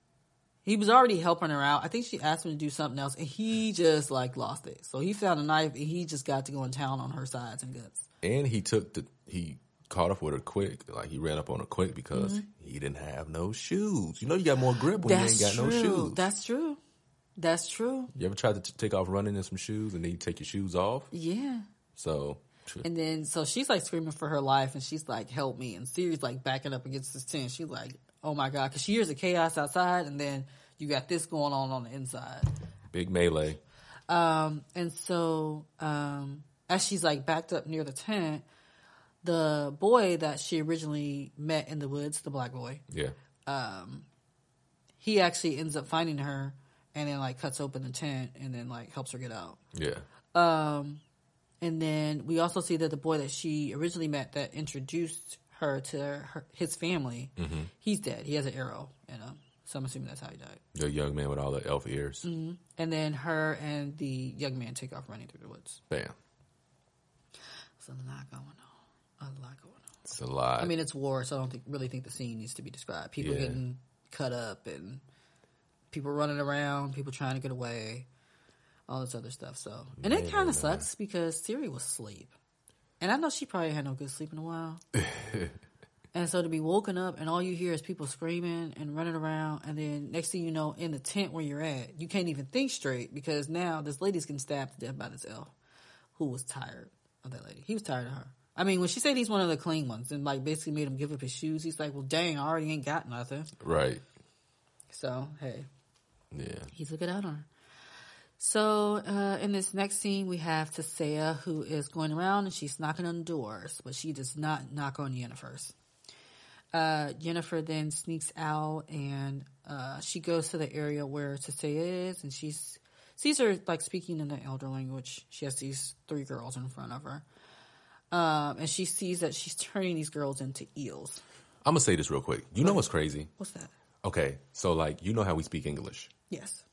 He was already helping her out. I think she asked him to do something else, and he just like lost it. So he found a knife, and he just got to go in town on her sides and guts. and he took the he caught up with her quick. Like he ran up on her quick because Mm-hmm. he didn't have no shoes. You know, you got more grip when That's you ain't got true. no shoes. That's true. That's true. you ever tried to t- take off running in some shoes and then you take your shoes off? Yeah. So, And then so she's like screaming for her life, and she's like, "Help me!" And Ciri's like backing up against this tent. She's like, "Oh my god!" Because she hears the chaos outside, and then you got this going on on the inside. big melee. Um, and so, um, as she's like backed up near the tent, the boy that she originally met in the woods, the black boy, Yeah. um, he actually ends up finding her and then like cuts open the tent and then like helps her get out. Yeah. Um, and then we also see that the boy that she originally met that introduced her to her, his family, mm-hmm. he's dead. He has an arrow in him. So I'm assuming that's how he died. The young man with all the elf ears. Mm-hmm. And then her and the young man take off running through the woods. Bam. It's a lot going on. A lot going on. It's a lot. I mean, it's war, so I don't think, really think the scene needs to be described. People Yeah. getting cut up and people running around, people trying to get away, all this other stuff. So, and it kind of sucks because Ciri was asleep, and I know she probably had no good sleep in a while. and so to be woken up and all you hear is people screaming and running around, and then next thing you know, in the tent where you're at, you can't even think straight because now this lady's getting stabbed to death by this elf who was tired of that lady. He was tired of her. I mean, when she said he's one of the clean ones and like basically made him give up his shoes, he's like, well, dang, I already ain't got nothing. right. So, hey, Yeah. he took it out on her. So, uh, in this next scene, we have Tissaia who is going around and she's knocking on doors, but she does not knock on Yennefer's. Uh, Yennefer then sneaks out and uh, she goes to the area where Tissaia is and she's sees her like speaking in the elder language. She has these three girls in front of her. Um, and she sees that she's turning these girls into eels. I'm gonna say this real quick. You know what's crazy? What's that? Okay, so like you know how we speak English, Yes.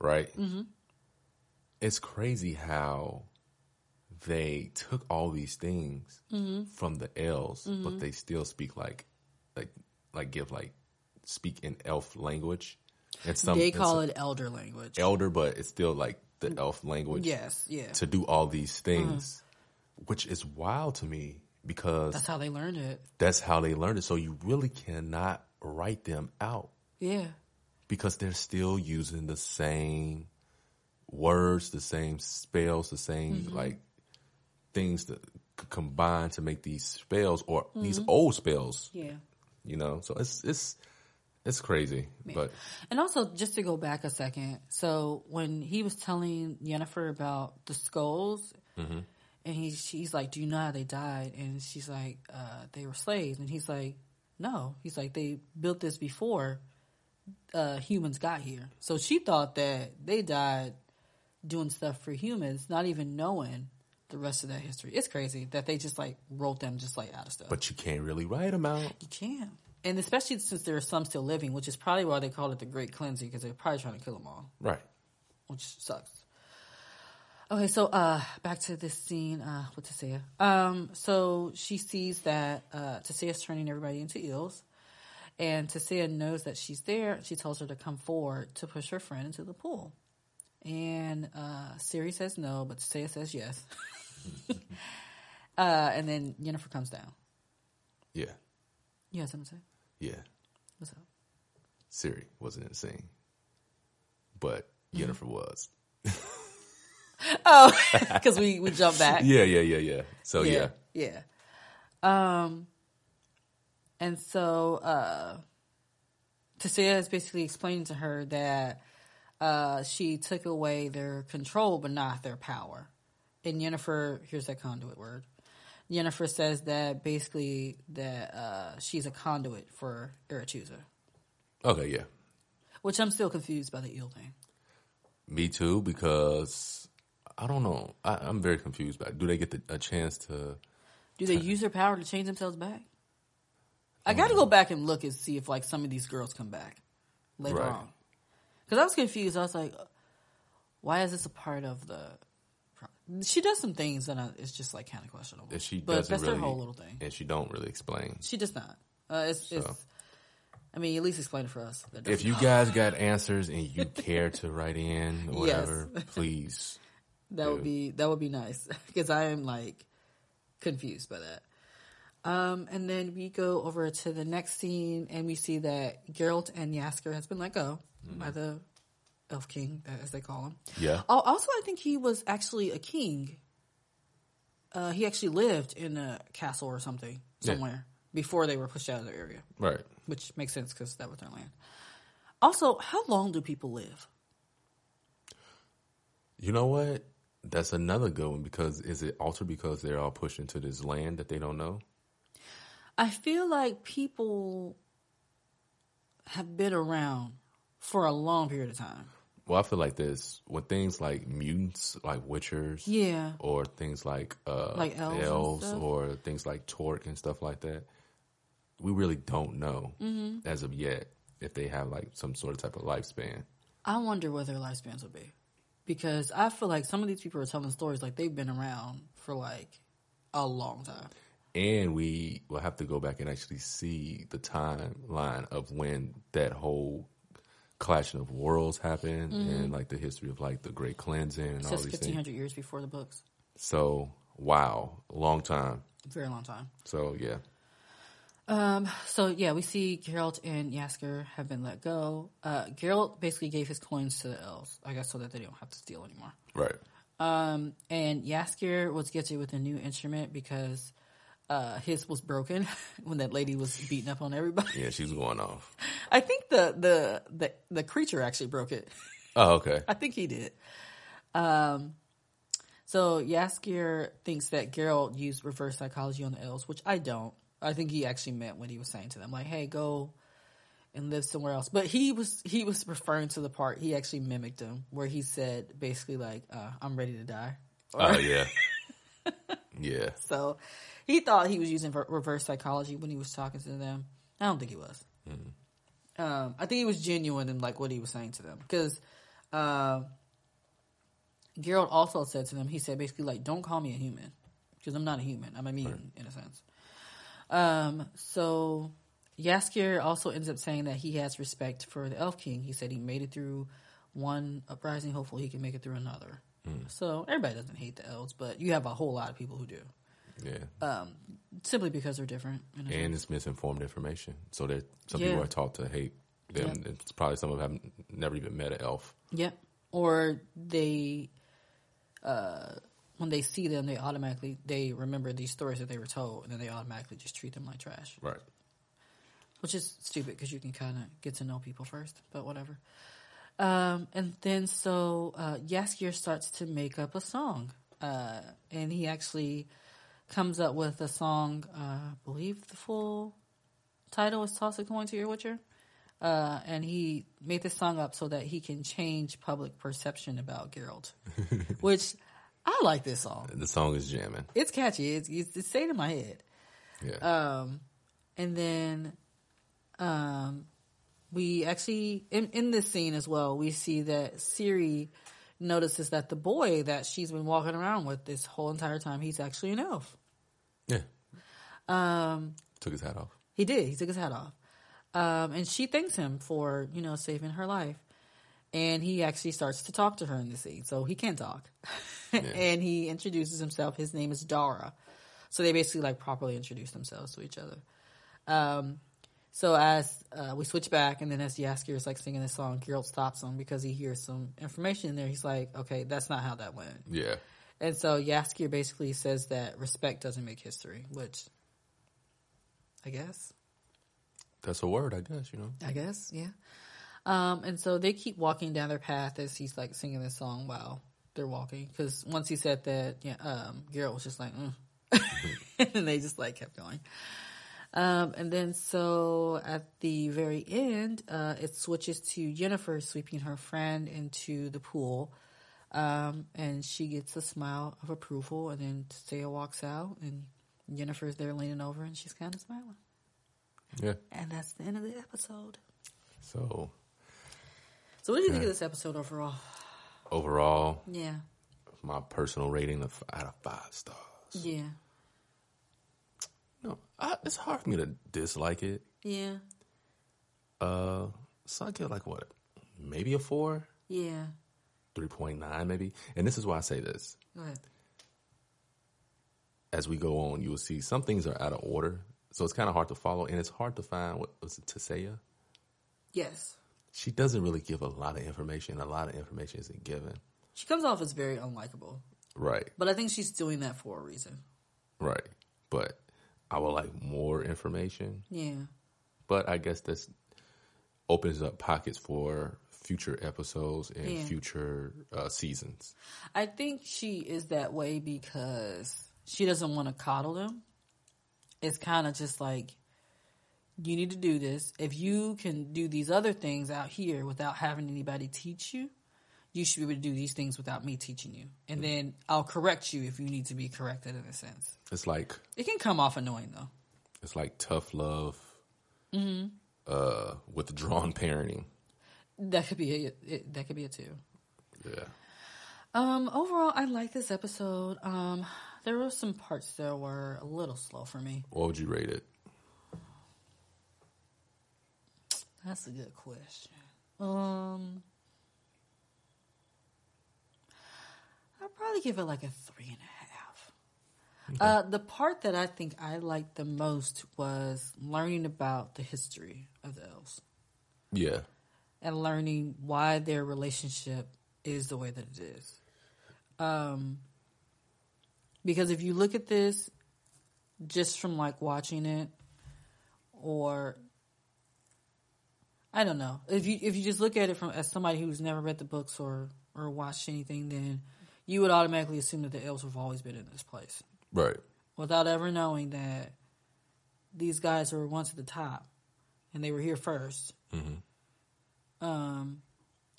right? Mm-hmm. It's crazy how they took all these things Mm-hmm. from the elves, but mm-hmm. they still speak like, like, like give like speak in elf language. And some they call some it elder language. elder, but it's still like the mm. elf language. yes, yeah. to do all these mm. things, which is wild to me because That's how they learned it. that's how they learned it. So you really cannot write them out Yeah. because they're still using the same words, the same spells, the same Mm-hmm. like things that combine to make these spells or these Mm-hmm. old spells. Yeah. You know, so it's it's it's crazy, but And also, just to go back a second, so when he was telling Jennifer about the skulls, and he she's like, "Do you know how they died?" And she's like, uh, "They were slaves." And he's like, "No." He's like, "They built this before uh, humans got here." So she thought that they died doing stuff for humans, not even knowing the rest of that history. It's crazy that they just like wrote them just like out of stuff. but you can't really write them out. You can't. And especially since there are some still living, which is probably why they call it the Great Cleansing, because they're probably trying to kill them all, Right. which sucks. Okay, so uh, back to this scene uh, with Tissaia. Um, so she sees that uh, Tissaia's turning everybody into eels, and Tissaia knows that she's there. She tells her to come forward to push her friend into the pool. And uh, Ciri says no, but Tissaia says yes. uh, and then Yennefer comes down. Yeah. You have something to say? Yeah. What's up? Ciri wasn't insane, but Mm-hmm. Was. Oh, because we we jump back. Yeah, yeah, yeah, yeah. So yeah, yeah, yeah. Um, and so uh, Tissaia is basically explaining to her that uh, she took away their control, but not their power. And Yennefer, here's that conduit word. Yennefer says that basically that uh, she's a conduit for Aretuza, Okay, yeah. which I'm still confused by the eel thing. Me too, because I don't know. I, I'm very confused by. It. Do they get the, a chance to? Do they use their power to change themselves back? I got to go back and look and see if like some of these girls come back later Right. on. Because I was confused. I was like, why is this a part of the? pro- She does some things and I, it's just like kind of questionable. That she but doesn't that's really, their whole little thing. and she don't really explain. She does not. Uh, it's, So. it's. I mean, at least explain it for us. That If you guys got answers and you care to write in or Yes. whatever, please. That would be that would be nice because I am like confused by that. Um, and then we go over to the next scene and we see that Geralt and Jaskier has been let go by the Elf King, as they call him. Yeah. Also, I think he was actually a king. Uh, he actually lived in a castle or something Yeah. somewhere before they were pushed out of their area, Right. which makes sense because that was their land. Also, how long do people live? You know what? That's another good one because is it altered because they're all pushed into this land that they don't know? I feel like people have been around for a long period of time. Well, I feel like this with things like mutants, like Witchers, Yeah. or things like uh, Like elves stuff? or things like Torque and stuff like that. We really don't know Mm-hmm. as of yet if they have like some sort of type of lifespan. I wonder what their lifespans will be. Because I feel like some of these people are telling stories like they've been around for like a long time. And we will have to go back and actually see the timeline of when that whole clashing of worlds happened and like the history of like the Great Cleansing and all these fifteen things. years before the books. So wow, long time. Very long time. So yeah, um So yeah, we see Geralt and Jaskier have been let go. Uh, Geralt basically gave his coins to the elves, I guess, so that they don't have to steal anymore. right. Um, and Jaskier was gifted with a new instrument because uh, his was broken when that lady was beating up on everybody. Yeah, she was going off. I think the the the, the creature actually broke it. Oh, okay. I think he did. Um, so Jaskier thinks that Geralt used reverse psychology on the elves, which I don't. I think he actually meant what he was saying to them, like, "Hey, go and live somewhere else." But he was he was referring to the part he actually mimicked him, where he said basically like, uh, "I'm ready to die." Oh yeah. yeah. So he thought he was using ver- reverse psychology when he was talking to them. I don't think he was. Um, I think he was genuine in like what he was saying to them because uh, Geralt also said to them, he said basically like, "Don't call me a human because I'm not a human. I'm a mutant in a sense." Um, so Jaskier also ends up saying that he has respect for the Elf King. He said he made it through one uprising. Hopefully, he can make it through another. So everybody doesn't hate the elves, but you have a whole lot of people who do, Yeah. simply because they're different. and it's misinformed information. So that some Yeah. people are taught to hate them. Yep. It's probably some of them have never even met an elf. Yep. Or they, uh, when they see them, they automatically they remember these stories that they were told, and then they automatically just treat them like trash, Right. which is stupid because you can kind of get to know people first. But whatever. Um, and then so uh, Jaskier starts to make up a song, uh, and he actually comes up with a song. Uh, I believe the full title is "Toss a Coin to Your Witcher." uh, and he made this song up so that he can change public perception about Geralt, which I like this song. The song is jamming. It's catchy. It's, it's, it's stayed in my head. Yeah. Um, and then um, we actually in, in this scene as well, we see that Ciri notices that the boy that she's been walking around with this whole entire time, he's actually an elf. Yeah. Um, Took his hat off. He did. He took his hat off. Um, and she thanks him for, you know, saving her life. And he actually starts to talk to her in the scene. So he can talk. and he introduces himself. His name is Dara. So they basically like properly introduce themselves to each other. Um, so as uh, we switch back, and then as Jaskier is like singing this song, Geralt stops him because he hears some information in there. He's like, okay, that's not how that went. Yeah. And so Jaskier basically says that respect doesn't make history, which I guess. That's a word, I guess, you know. I guess, yeah. Um, and so they keep walking down their path as he's like singing this song while they're walking. Because once he said that, yeah, um, Geralt was just like, mm. and they just like kept going. Um, and then so at the very end, uh, it switches to Jennifer sweeping her friend into the pool. Um, and she gets a smile of approval, and then Thea walks out, and Jennifer's there leaning over, and she's kind of smiling. Yeah. And that's the end of the episode. So So, what did you think of this episode overall? overall, Yeah, my personal rating of out of five stars. yeah, No, I, it's hard for me to dislike it. yeah, Uh, so I get like what, maybe a four, yeah. Three point nine, maybe. And this is why I say this. Go ahead. As we go on, you will see some things are out of order, so it's kind of hard to follow, and it's hard to find what was it Tissaia. Yes, She doesn't really give a lot of information. A lot of information isn't given. she comes off as very unlikable, Right, but I think she's doing that for a reason. right. But I would like more information. Yeah, But I guess this opens up pockets for future episodes and Yeah. future uh, seasons. I think she is that way because she doesn't want to coddle them. It's kind of just like You need to do this. If you can do these other things out here without having anybody teach you, you should be able to do these things without me teaching you. And then I'll correct you if you need to be corrected in a sense. It's like It can come off annoying though. it's like tough love, Mm-hmm. uh, withdrawn parenting. That could be a it that could be a two. Yeah, Um, overall, I like this episode. Um, there were some parts that were a little slow for me. what would you rate it? That's a good question. Um, I'd probably give it like a three and a half. Uh, the part that I think I liked the most was learning about the history of the elves Yeah, and learning why their relationship is the way that it is. Um, because if you look at this just from like watching it, or I don't know, if you if you just look at it from as somebody who's never read the books or or watched anything, then you would automatically assume that the elves have always been in this place right. without ever knowing that these guys were once at the top and they were here 1st Um,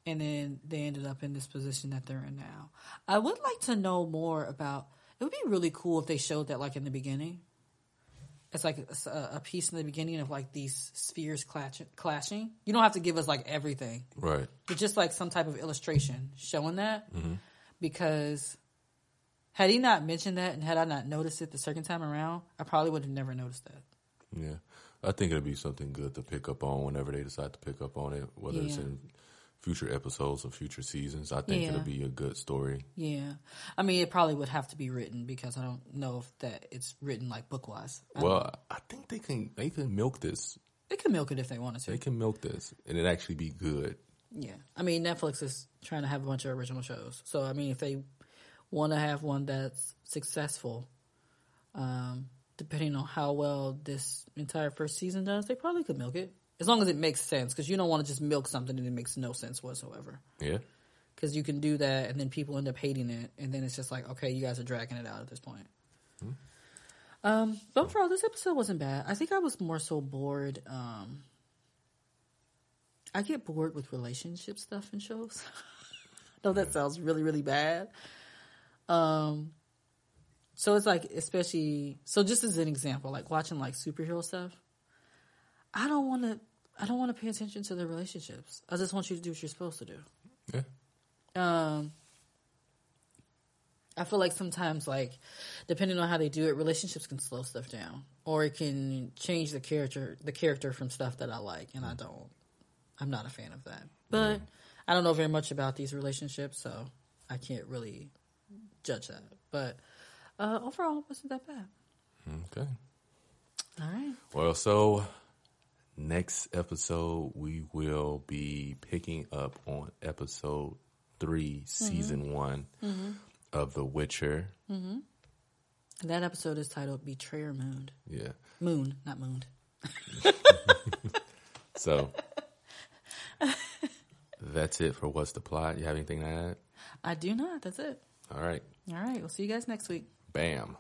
and then they ended up in this position that they're in now. I would like to know more about. It would be really cool if they showed that, like in the beginning. It's like a, a piece in the beginning of like these spheres clash, clashing. You don't have to give us like everything, Right. but just like some type of illustration showing that. Because had he not mentioned that and had I not noticed it the second time around, I probably would have never noticed that. Yeah. I think it'll be something good to pick up on whenever they decide to pick up on it, whether it's in future episodes or future seasons. I think Yeah. it'll be a good story. Yeah, I mean, it probably would have to be written because I don't know if that it's written like book wise. Well, I think they can they can milk this. They can milk it if they wanted to. They can milk this and it actually be good. Yeah, I mean, Netflix is trying to have a bunch of original shows, so I mean, if they want to have one that's successful, um, depending on how well this entire first season does, they probably could milk it as long as it makes sense. Because you don't want to just milk something and it makes no sense whatsoever. Yeah. Because you can do that, and then people end up hating it, and then it's just like, okay, you guys are dragging it out at this point. Um, but overall, this episode wasn't bad. I think I was more so bored. Um, I get bored with relationship stuff in shows. I know that sounds really, really bad. Um, so it's like, especially, so just as an example, like watching like superhero stuff, I don't want to, I don't want to pay attention to the relationships. I just want you to do what you're supposed to do. Yeah. Um, I feel like sometimes, like, depending on how they do it, relationships can slow stuff down, or it can change the character, the character from stuff that I like, and I don't. I'm not a fan of that. But I don't know very much about these relationships, so I can't really judge that. But uh, overall, it wasn't that bad. Okay. All right. Well, so next episode we will be picking up on episode 3 mm-hmm. season one mm-hmm. of The Witcher. Mm-hmm. That episode is titled "Betrayer Moon." Yeah. Moon, not moon. So that's it for what's the plot. You have anything to add? I do not. That's it. All right. All right. We'll see you guys next week. Bam.